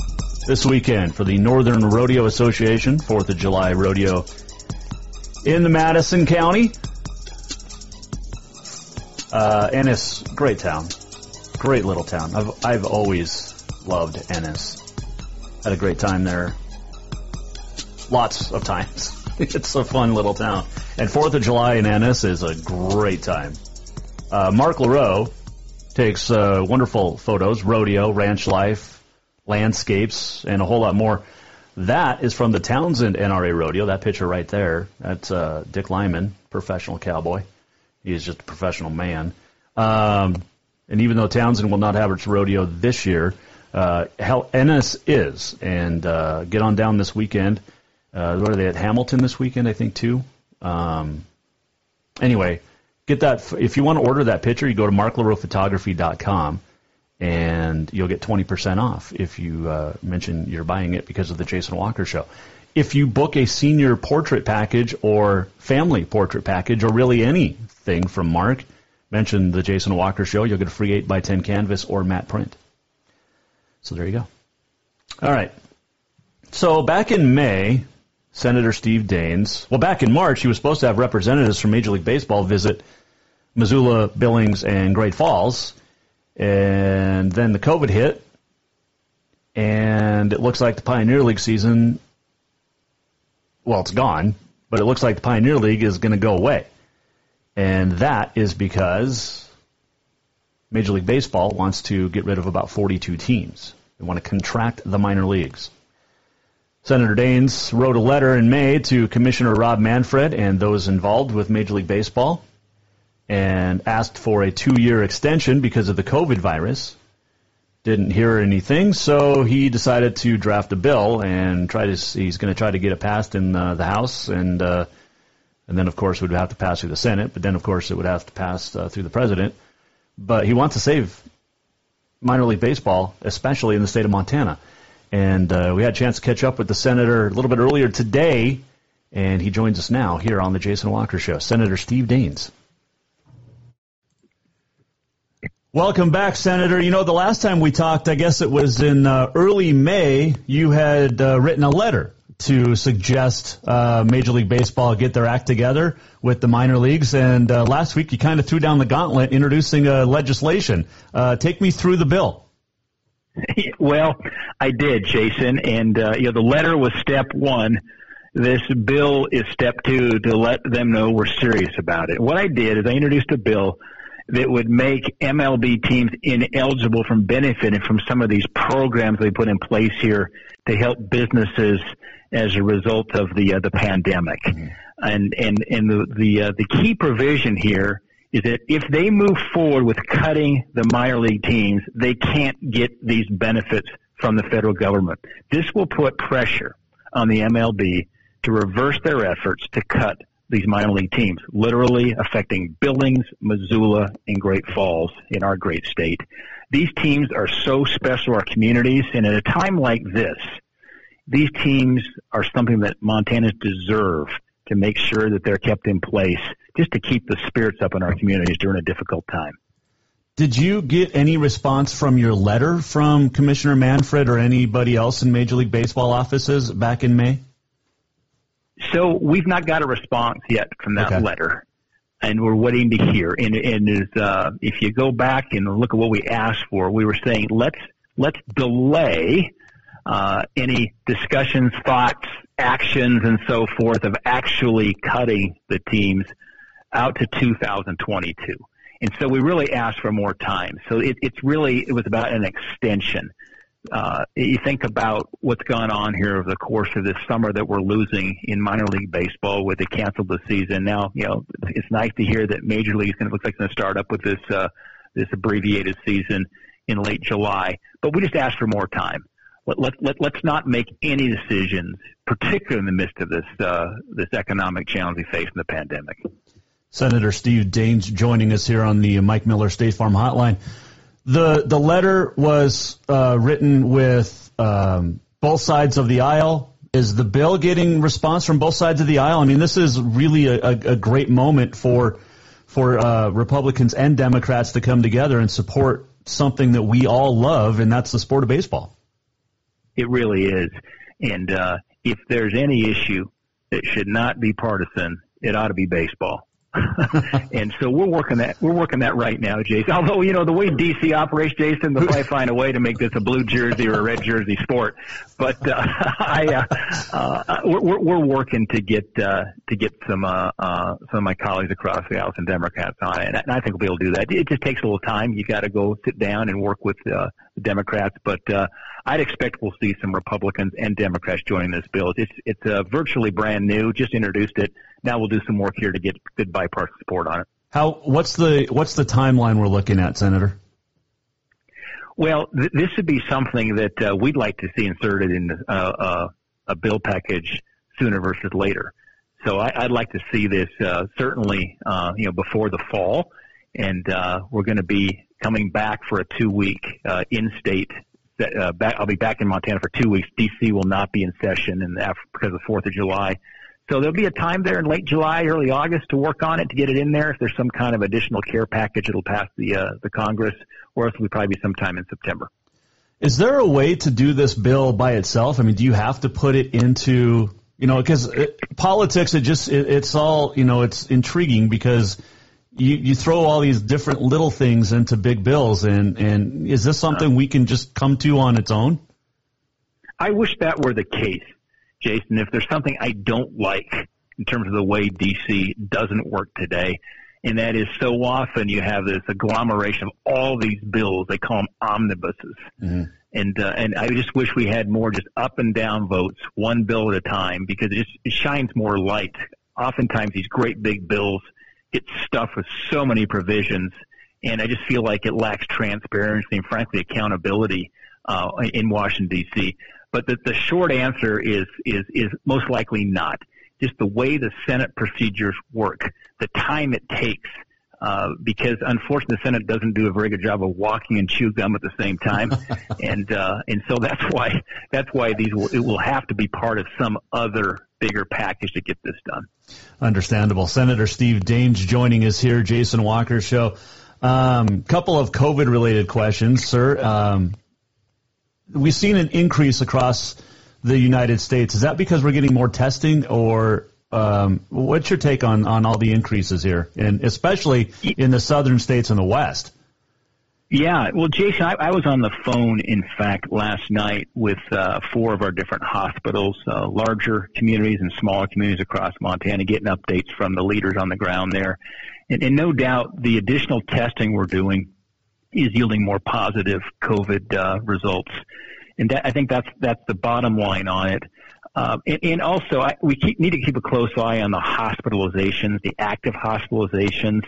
this weekend for the Northern Rodeo Association, 4th of July rodeo in the Madison County. Uh, Ennis, great town. Great little town. I've, I've always loved Ennis. Had a great time there. Lots of *laughs* times. it's a fun little town. And 4th of July in Ennis is a great time. Uh, Mark LaRoe takes uh, wonderful photos, rodeo, ranch life, landscapes, and a whole lot more. That is from the Townsend NRA Rodeo. That picture right there, that's uh, Dick Lyman, professional cowboy. He is just a professional man. Um, and even though Townsend will not have its rodeo this year, uh, Ennis is. And uh, get on down this weekend. Uh, what are they at Hamilton this weekend? I think too. Um, anyway, get that. If you want to order that picture, you go to marklaroephotography.com and you'll get 20% off if you uh, mention you're buying it because of the Jason Walker Show. If you book a senior portrait package or family portrait package or really anything from Mark, mention the Jason Walker Show, you'll get a free 8 by 10 canvas or matte print. So there you go. All right. So back in May, Senator Steve Daines, well, back in March, he was supposed to have representatives from Major League Baseball visit Missoula, Billings, and Great Falls and then the COVID hit, and it looks like the Pioneer League season, well, it's gone, but it looks like the Pioneer League is going to go away. And that is because Major League Baseball wants to get rid of about 42 teams. They want to contract the minor leagues. Senator Daines wrote a letter in May to Commissioner Rob Manfred and those involved with Major League Baseball and asked for a two year extension because of the COVID virus. Didn't hear anything, so he decided to draft a bill and try to. He's going to try to get it passed in uh, the House, and uh, and then of course it would have to pass through the Senate. But then of course it would have to pass uh, through the president. But he wants to save minor league baseball, especially in the state of Montana. And uh, we had a chance to catch up with the senator a little bit earlier today, and he joins us now here on the Jason Walker Show. Senator Steve Daines. Welcome back, Senator. You know, the last time we talked, I guess it was in uh, early May, you had uh, written a letter to suggest uh, Major League Baseball get their act together with the minor leagues. And uh, last week, you kind of threw down the gauntlet introducing a legislation. Uh, take me through the bill. *laughs* Well, I did, Jason. And, uh, you know, the letter was step one. this bill is step two to let them know we're serious about it. What I did is I introduced a bill that would make MLB teams ineligible from benefiting from some of these programs they put in place here to help businesses as a result of the uh, the pandemic. Mm-hmm. And and and the the uh, the key provision here is that if they move forward with cutting the minor league teams, they can't get these benefits from the federal government. This will put pressure on the MLB to reverse their efforts to cut these minor league teams, literally affecting Billings, Missoula, and Great Falls in our great state. These teams are so special to our communities, and at a time like this, these teams are something that Montanans deserve to make sure that they're kept in place just to keep the spirits up in our communities during a difficult time. Did you get any response from your letter from Commissioner Manfred or anybody else in Major League Baseball offices back in May? So we've not got a response yet from that okay. letter, and we're waiting to hear. And, and is, uh, if you go back and look at what we asked for, we were saying let's let's delay uh, any discussions, thoughts, actions, and so forth of actually cutting the teams out to 2022. And so we really asked for more time. So it, it's really it was about an extension uh, you think about what's gone on here over the course of this summer that we're losing in minor league baseball with the canceled the season. Now, you know, it's nice to hear that major league is going to look like it's going to start up with this uh, this abbreviated season in late July. But we just asked for more time. Let, let, let, let's not make any decisions, particularly in the midst of this uh, this economic challenge we face in the pandemic. Senator Steve Daines joining us here on the Mike Miller State Farm Hotline the the letter was uh, written with um, both sides of the aisle. Is the bill getting response from both sides of the aisle? I mean, this is really a, a, a great moment for for uh, Republicans and Democrats to come together and support something that we all love, and that's the sport of baseball. It really is, and uh, if there's any issue that should not be partisan, it ought to be baseball. *laughs* and so we're working that we're working that right now, Jason. Although you know the way DC operates, Jason, they'll probably find a way to make this a blue jersey or a red jersey sport. But uh, *laughs* I, uh, uh, we're, we're working to get uh, to get some uh, uh, some of my colleagues across the House and Democrats on it, and I think we'll be able to do that. It just takes a little time. You got to go sit down and work with uh, the Democrats, but uh, I'd expect we'll see some Republicans and Democrats joining this bill. It's it's uh, virtually brand new. Just introduced it now we'll do some work here to get good bipartisan support on it. How? What's the what's the timeline we're looking at, Senator? Well, th- this would be something that uh, we'd like to see inserted in uh, uh, a bill package sooner versus later. So I, would like to see this uh, certainly, uh, you know, before the fall, and uh, we're going to be coming back for a two-week in-state. back, I'll be back in Montana for two weeks. DC will not be in session, and because of the Fourth of July, so there'll be a time there in late July, early August to work on it to get it in there. If there's some kind of additional care package, it'll pass the uh, the Congress, or else it'll probably be sometime in September. Is there a way to do this bill by itself? I mean, do you have to put it into you know because politics? It just it, it's all you know. It's intriguing because you you throw all these different little things into big bills, and and is this something we can just come to on its own? I wish that were the case. Jason, if there's something I don't like in terms of the way DC doesn't work today, and that is so often you have this agglomeration of all these bills. They call them omnibuses, mm-hmm. and uh, and I just wish we had more just up and down votes, one bill at a time, because it just it shines more light. Oftentimes, these great big bills get stuffed with so many provisions, and I just feel like it lacks transparency and, frankly, accountability uh, in Washington D.C. But the, the short answer is, is, is most likely not. Just the way the Senate procedures work, the time it takes, uh, because unfortunately the Senate doesn't do a very good job of walking and chew gum at the same time, *laughs* and uh, and so that's why that's why these will, it will have to be part of some other bigger package to get this done. Understandable. Senator Steve Daines joining us here, Jason Walker show. Um, couple of COVID related questions, sir. Um, we've seen an increase across the United States. Is that because we're getting more testing, or um, what's your take on, on all the increases here, and especially in the southern states and the West? Yeah, well, Jason, I, I was on the phone, in fact, last night with uh, four of our different hospitals, uh, larger communities and smaller communities across Montana, getting updates from the leaders on the ground there. And, and no doubt the additional testing we're doing is yielding more positive COVID uh, results. And that, I think that's that's the bottom line on it. Uh, and, and also, I, we keep, need to keep a close eye on the hospitalizations, the active hospitalizations,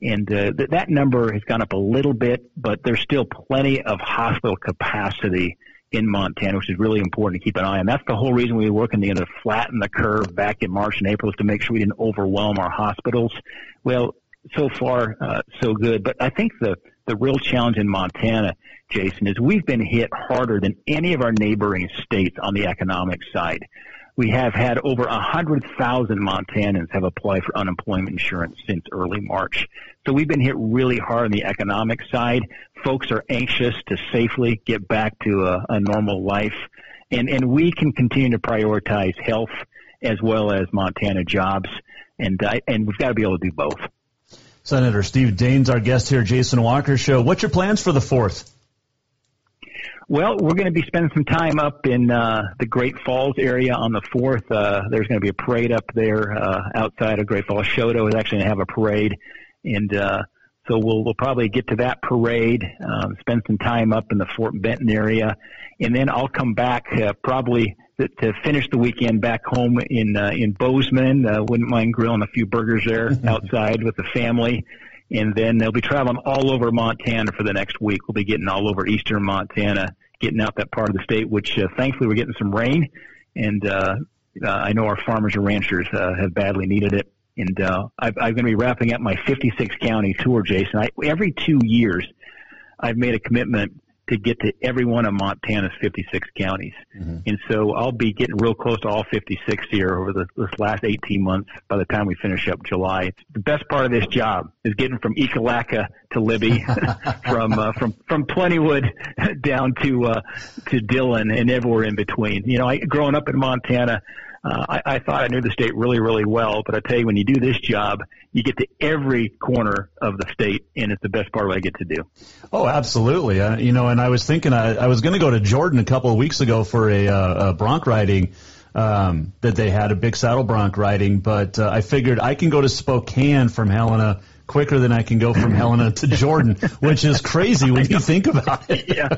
and uh, th- that number has gone up a little bit, but there's still plenty of hospital capacity in Montana, which is really important to keep an eye on. That's the whole reason we were working to flatten the curve back in March and April is to make sure we didn't overwhelm our hospitals. Well, so far, uh, so good. But I think the, the real challenge in Montana, Jason, is we've been hit harder than any of our neighboring states on the economic side. We have had over 100,000 Montanans have applied for unemployment insurance since early March. So we've been hit really hard on the economic side. Folks are anxious to safely get back to a, a normal life. And, and we can continue to prioritize health as well as Montana jobs. And, and we've got to be able to do both. Senator Steve Daines, our guest here, Jason Walker Show. What's your plans for the fourth? Well, we're going to be spending some time up in uh, the Great Falls area on the fourth. Uh, there's going to be a parade up there uh, outside of Great Falls. Choteau is actually going to have a parade, and uh, so we'll we'll probably get to that parade, um, spend some time up in the Fort Benton area, and then I'll come back uh, probably to, to finish the weekend back home in uh, in Bozeman. Uh, wouldn't mind grilling a few burgers there *laughs* outside with the family. And then they'll be traveling all over Montana for the next week. We'll be getting all over eastern Montana, getting out that part of the state, which uh, thankfully we're getting some rain. And uh, uh, I know our farmers and ranchers uh, have badly needed it. And uh, I, I'm going to be wrapping up my 56 county tour, Jason. I, every two years, I've made a commitment to get to every one of Montana's 56 counties. Mm-hmm. And so I'll be getting real close to all 56 here over the, this last 18 months by the time we finish up July. It's the best part of this job is getting from Ekalaka to Libby, *laughs* from, uh, from, from Plentywood *laughs* down to, uh, to Dillon and everywhere in between. You know, I, growing up in Montana, uh, I, I thought I knew the state really, really well, but I tell you, when you do this job, you get to every corner of the state, and it's the best part of what I get to do. Oh, absolutely. Uh, you know, and I was thinking I, I was going to go to Jordan a couple of weeks ago for a, uh, a bronc riding. Um, that they had a big saddle bronc riding, but uh, I figured I can go to Spokane from Helena quicker than I can go from *laughs* Helena to Jordan, which is crazy when you think about it. *laughs* yeah.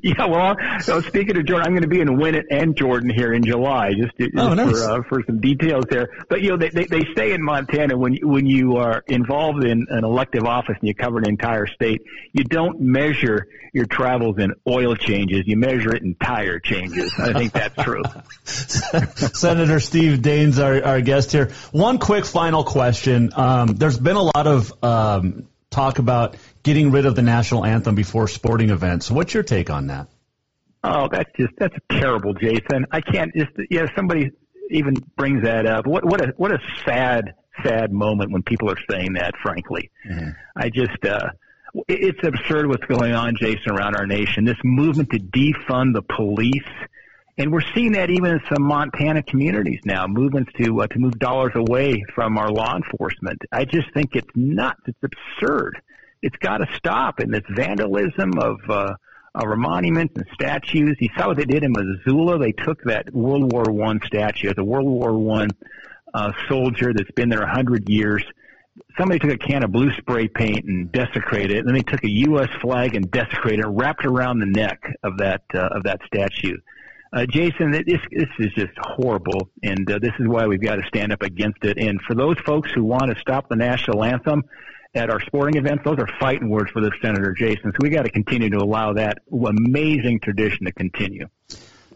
*laughs* Yeah, well, so speaking of Jordan, I'm going to be in Winnett and Jordan here in July, just, just oh, nice. for uh, for some details there. But you know, they, they they say in Montana when you, when you are involved in an elective office and you cover an entire state, you don't measure your travels in oil changes, you measure it in tire changes. I think that's true. *laughs* Senator Steve Daines, our our guest here. One quick final question. Um, there's been a lot of um, talk about getting rid of the national anthem before sporting events. What's your take on that? Oh, that's just that's terrible, Jason. I can't just yeah. Somebody even brings that up. What what a what a sad sad moment when people are saying that. Frankly, mm-hmm. I just uh, it's absurd what's going on, Jason, around our nation. This movement to defund the police. And we're seeing that even in some Montana communities now, movements to uh, to move dollars away from our law enforcement. I just think it's nuts. It's absurd it's got to stop. And this vandalism of uh, our monuments and statues. You saw what they did in Missoula. They took that World War One statue, a World War One uh, soldier that's been there a hundred years. Somebody took a can of blue spray paint and desecrated it. And then they took a U.S. flag and desecrated it, wrapped around the neck of that uh, of that statue. Uh, Jason, this this is just horrible, and uh, this is why we've got to stand up against it. And for those folks who want to stop the national anthem, at our sporting events, those are fighting words for the Senator Jason. So we got to continue to allow that amazing tradition to continue.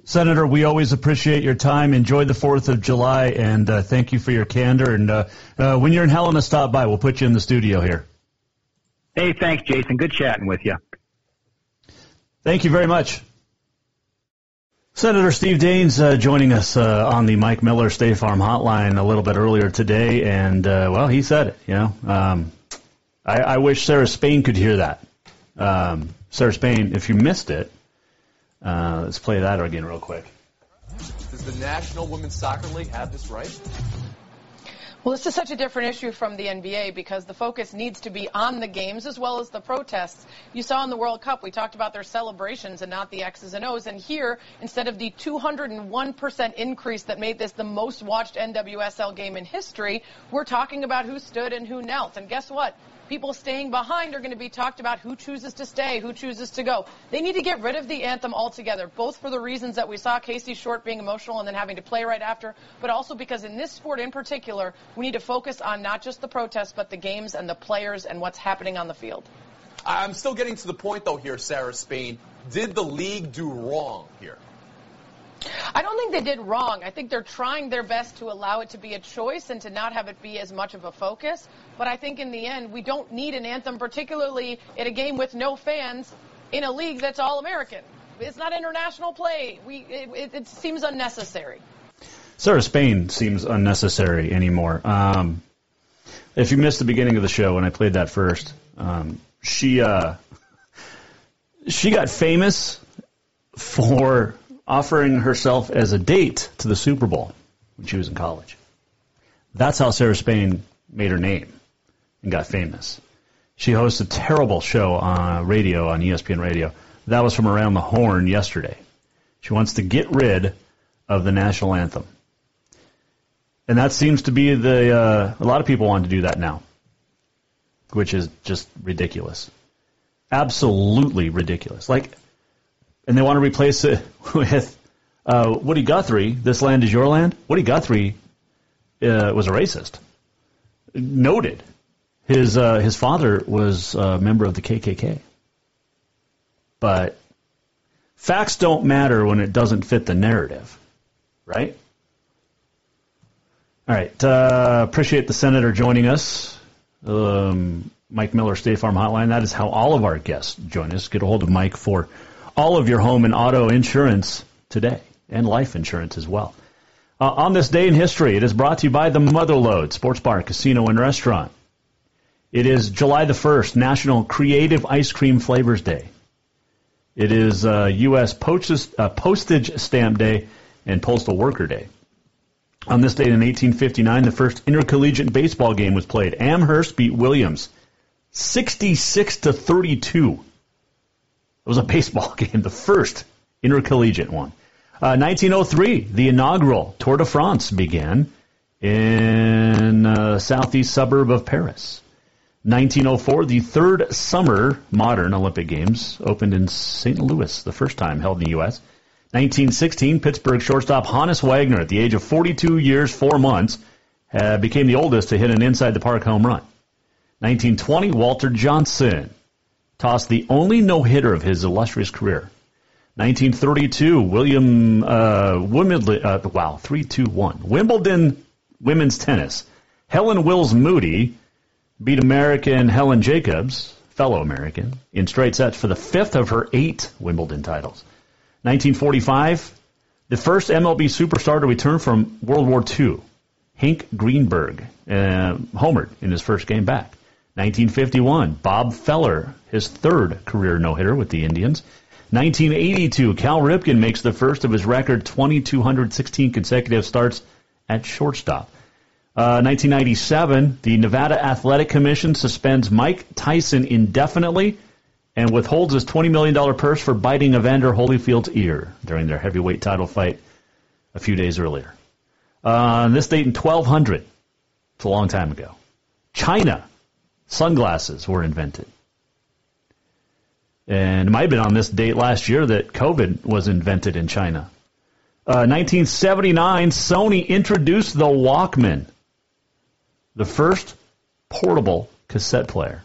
Senator, we always appreciate your time. Enjoy the 4th of July, and uh, thank you for your candor. And uh, uh, when you're in Helena, stop by. We'll put you in the studio here. Hey, thanks, Jason. Good chatting with you. Thank you very much. Senator Steve Daines uh, joining us uh, on the Mike Miller State Farm Hotline a little bit earlier today, and uh, well, he said it. You know, um, I, I wish Sarah Spain could hear that. Um, Sarah Spain, if you missed it, uh, let's play that again real quick. Does the National Women's Soccer League have this right? Well, this is such a different issue from the NBA because the focus needs to be on the games as well as the protests. You saw in the World Cup, we talked about their celebrations and not the X's and O's. And here, instead of the 201% increase that made this the most watched NWSL game in history, we're talking about who stood and who knelt. And guess what? People staying behind are going to be talked about who chooses to stay, who chooses to go. They need to get rid of the anthem altogether, both for the reasons that we saw Casey Short being emotional and then having to play right after, but also because in this sport in particular, we need to focus on not just the protests, but the games and the players and what's happening on the field. I'm still getting to the point, though, here, Sarah Spain. Did the league do wrong here? I don't think they did wrong. I think they're trying their best to allow it to be a choice and to not have it be as much of a focus. But I think in the end, we don't need an anthem, particularly in a game with no fans in a league that's all American. It's not international play. We, it, it seems unnecessary. Sarah Spain seems unnecessary anymore. Um, if you missed the beginning of the show when I played that first, um, she uh, she got famous for offering herself as a date to the Super Bowl when she was in college. That's how Sarah Spain made her name and got famous. She hosts a terrible show on radio, on ESPN Radio. That was from Around the Horn yesterday. She wants to get rid of the national anthem. And that seems to be the, uh, a lot of people want to do that now, which is just ridiculous. Absolutely ridiculous. Like, and they want to replace it *laughs* with uh, Woody Guthrie. This land is your land. Woody Guthrie uh, was a racist, noted. His uh, his father was a member of the KKK, but facts don't matter when it doesn't fit the narrative, right? All right. Uh, appreciate the senator joining us. Um, Mike Miller, State Farm Hotline. That is how all of our guests join us. Get a hold of Mike for all of your home and auto insurance today and life insurance as well. Uh, on this day in history, it is brought to you by the Motherlode Sports Bar, Casino, and Restaurant. It is July the 1st, National Creative Ice Cream Flavors Day. It is uh, U.S. Postage, uh, Postage Stamp Day and Postal Worker Day. On this date in 1859, the first intercollegiate baseball game was played. Amherst beat Williams 66 to 32. It was a baseball *laughs* game, the first intercollegiate one. Uh, 1903, the inaugural Tour de France began in uh, southeast suburb of Paris. 1904, the third summer modern Olympic Games opened in St. Louis, the first time held in the U.S. 1916, Pittsburgh shortstop Honus Wagner, at the age of 42 years, 4 months, uh, became the oldest to hit an inside the park home run. 1920, Walter Johnson, tossed the only no hitter of his illustrious career. 1932, William uh, Wimbledon, uh, wow, 3 2 1. Wimbledon women's tennis. Helen Wills Moody beat American Helen Jacobs, fellow American, in straight sets for the fifth of her eight Wimbledon titles. 1945, the first MLB superstar to return from World War II, Hank Greenberg, uh, homered in his first game back. 1951, Bob Feller, his third career no-hitter with the Indians. 1982, Cal Ripken makes the first of his record 2,216 consecutive starts at shortstop. Uh, 1997, the Nevada Athletic Commission suspends Mike Tyson indefinitely and withholds his $20 million purse for biting Evander Holyfield's ear during their heavyweight title fight a few days earlier. Uh, this date in 1200, it's a long time ago, China sunglasses were invented. And it might have been on this date last year that COVID was invented in China. Uh, 1979, Sony introduced the Walkman, the first portable cassette player.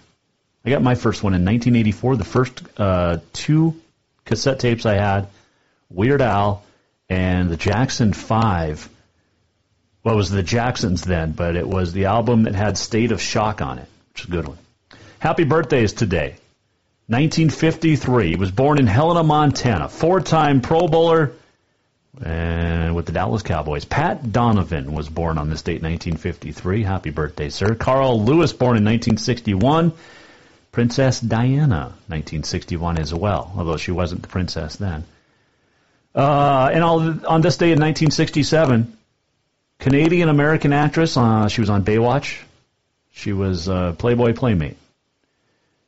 I got my first one in 1984. The first uh, two cassette tapes I had, Weird Al and the Jackson 5. Well, was the Jacksons then, but it was the album that had State of Shock on it which is a good one. Happy birthdays today. 1953. He was born in Helena, Montana. Four-time Pro Bowler and with the Dallas Cowboys. Pat Donovan was born on this date, 1953. Happy birthday, sir. Carl Lewis, born in 1961. Princess Diana, 1961 as well, although she wasn't the princess then. Uh, and on this day in 1967, Canadian American actress. Uh, she was on Baywatch. She was a Playboy Playmate.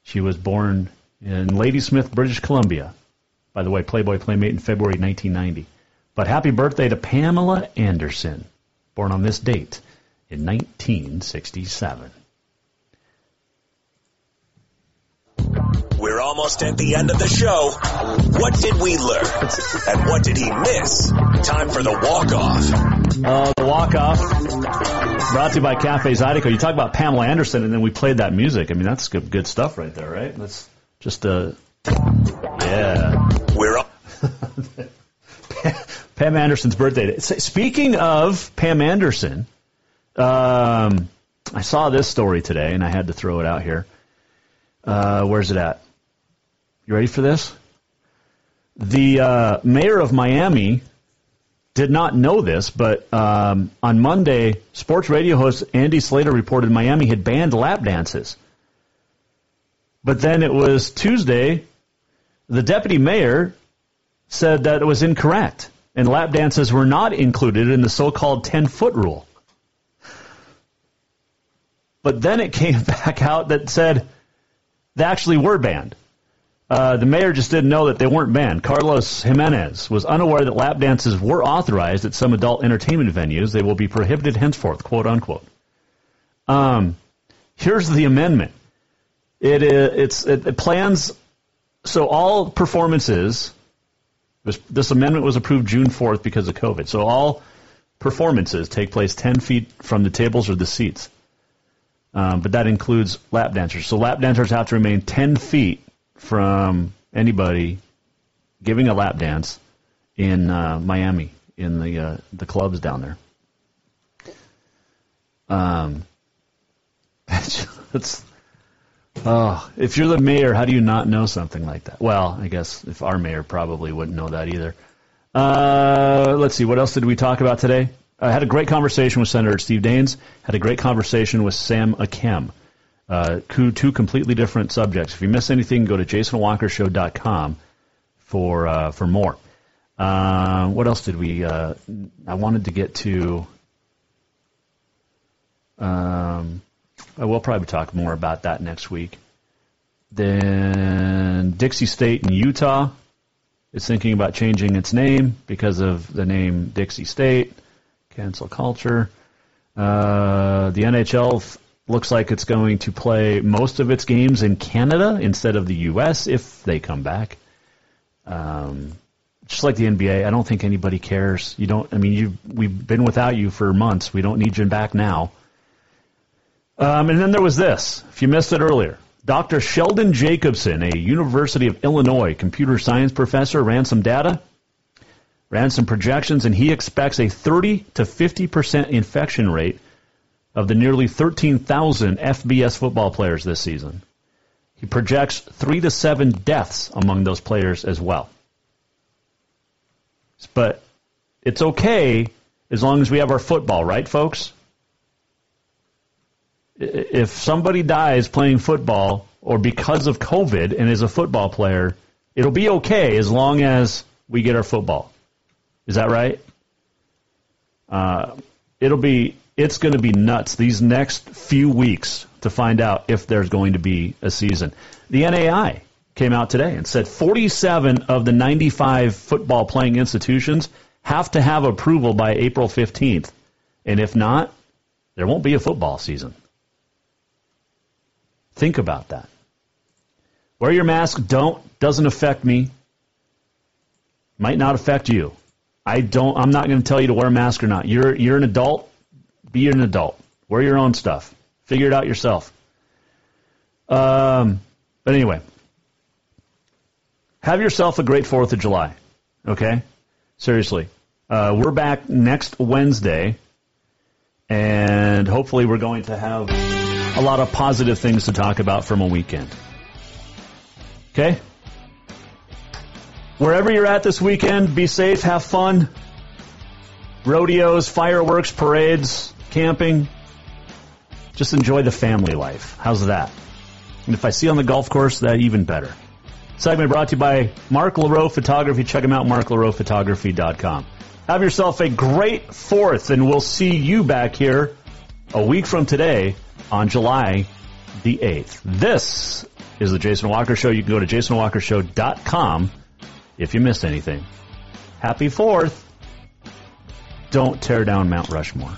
She was born in Ladysmith, British Columbia. By the way, Playboy Playmate in February 1990. But happy birthday to Pamela Anderson, born on this date in 1967. We're almost at the end of the show. What did we learn? And what did he miss? Time for the walk-off. Uh, the walk-off brought to you by Cafe Zydeco. You talk about Pamela Anderson, and then we played that music. I mean, that's good, good stuff right there, right? That's just a, yeah. We're up. *laughs* Pam Anderson's birthday. Speaking of Pam Anderson, um, I saw this story today, and I had to throw it out here. Uh, where's it at? You ready for this? The uh, mayor of Miami did not know this, but um, on Monday, sports radio host Andy Slater reported Miami had banned lap dances. But then it was Tuesday, the deputy mayor said that it was incorrect, and lap dances were not included in the so called 10 foot rule. But then it came *laughs* back out that said they actually were banned. Uh, the mayor just didn't know that they weren't banned. Carlos Gimenez was unaware that lap dances were authorized at some adult entertainment venues. They will be prohibited henceforth, quote unquote. Um, here's the amendment. It, it's, it, it plans, so all performances, this, this amendment was approved June 4th because of COVID. So all performances take place 10 feet from the tables or the seats. Um, but that includes lap dancers. So lap dancers have to remain 10 feet from anybody giving a lap dance in uh, Miami in the uh, the clubs down there. Um, *laughs* it's oh, if you're the mayor, how do you not know something like that? Well, I guess if our mayor probably wouldn't know that either. Uh, let's see, what else did we talk about today? I had a great conversation with Senator Steve Daines. Had a great conversation with Sam Akem. Uh, two completely different subjects. If you miss anything, go to jasonwalkershow.com for uh, for more. Uh, what else did we? Uh, I wanted to get to. Um, I will probably talk more about that next week. Then Dixie State in Utah is thinking about changing its name because of the name Dixie State. Cancel culture. Uh, the NHL looks like it's going to play most of its games in Canada instead of the U.S. if they come back. Um, just like the NBA, I don't think anybody cares. You don't. I mean, you we've been without you for months. We don't need you back now. Um, and then there was this. If you missed it earlier, Dr. Sheldon Jacobson, a University of Illinois computer science professor, ran some data, ran some projections, and he expects a 30 to 50 percent infection rate of the nearly 13,000 FBS football players this season. He projects three to seven deaths among those players as well. But it's okay as long as we have our football, right, folks? If somebody dies playing football or because of COVID and is a football player, it'll be okay as long as we get our football. Is that right? Uh, it'll be it's going to be nuts these next few weeks to find out if there's going to be a season. The NAIA came out today and said 47 of the 95 football playing institutions have to have approval by April 15th. And if not, there won't be a football season. Think about that. Wear your mask, don't, doesn't affect me. Might not affect you. I don't I'm not going to tell you to wear a mask or not. You're you're an adult be an adult. Wear your own stuff. Figure it out yourself. Um, but anyway, have yourself a great 4th of July. Okay? Seriously. Uh, we're back next Wednesday, and hopefully, we're going to have a lot of positive things to talk about from a weekend. Okay? Wherever you're at this weekend, be safe, have fun. Rodeos, fireworks, parades, camping. Just enjoy the family life. How's that? And if I see on the golf course, that even better. Segment brought to you by Mark LaRoe Photography. Check him out, marklaroephotography.com. Have yourself a great 4th, and we'll see you back here a week from today on July the 8th. This is the Jason Walker Show. You can go to jasonwalkershow.com if you missed anything. Happy 4th. Don't tear down Mount Rushmore.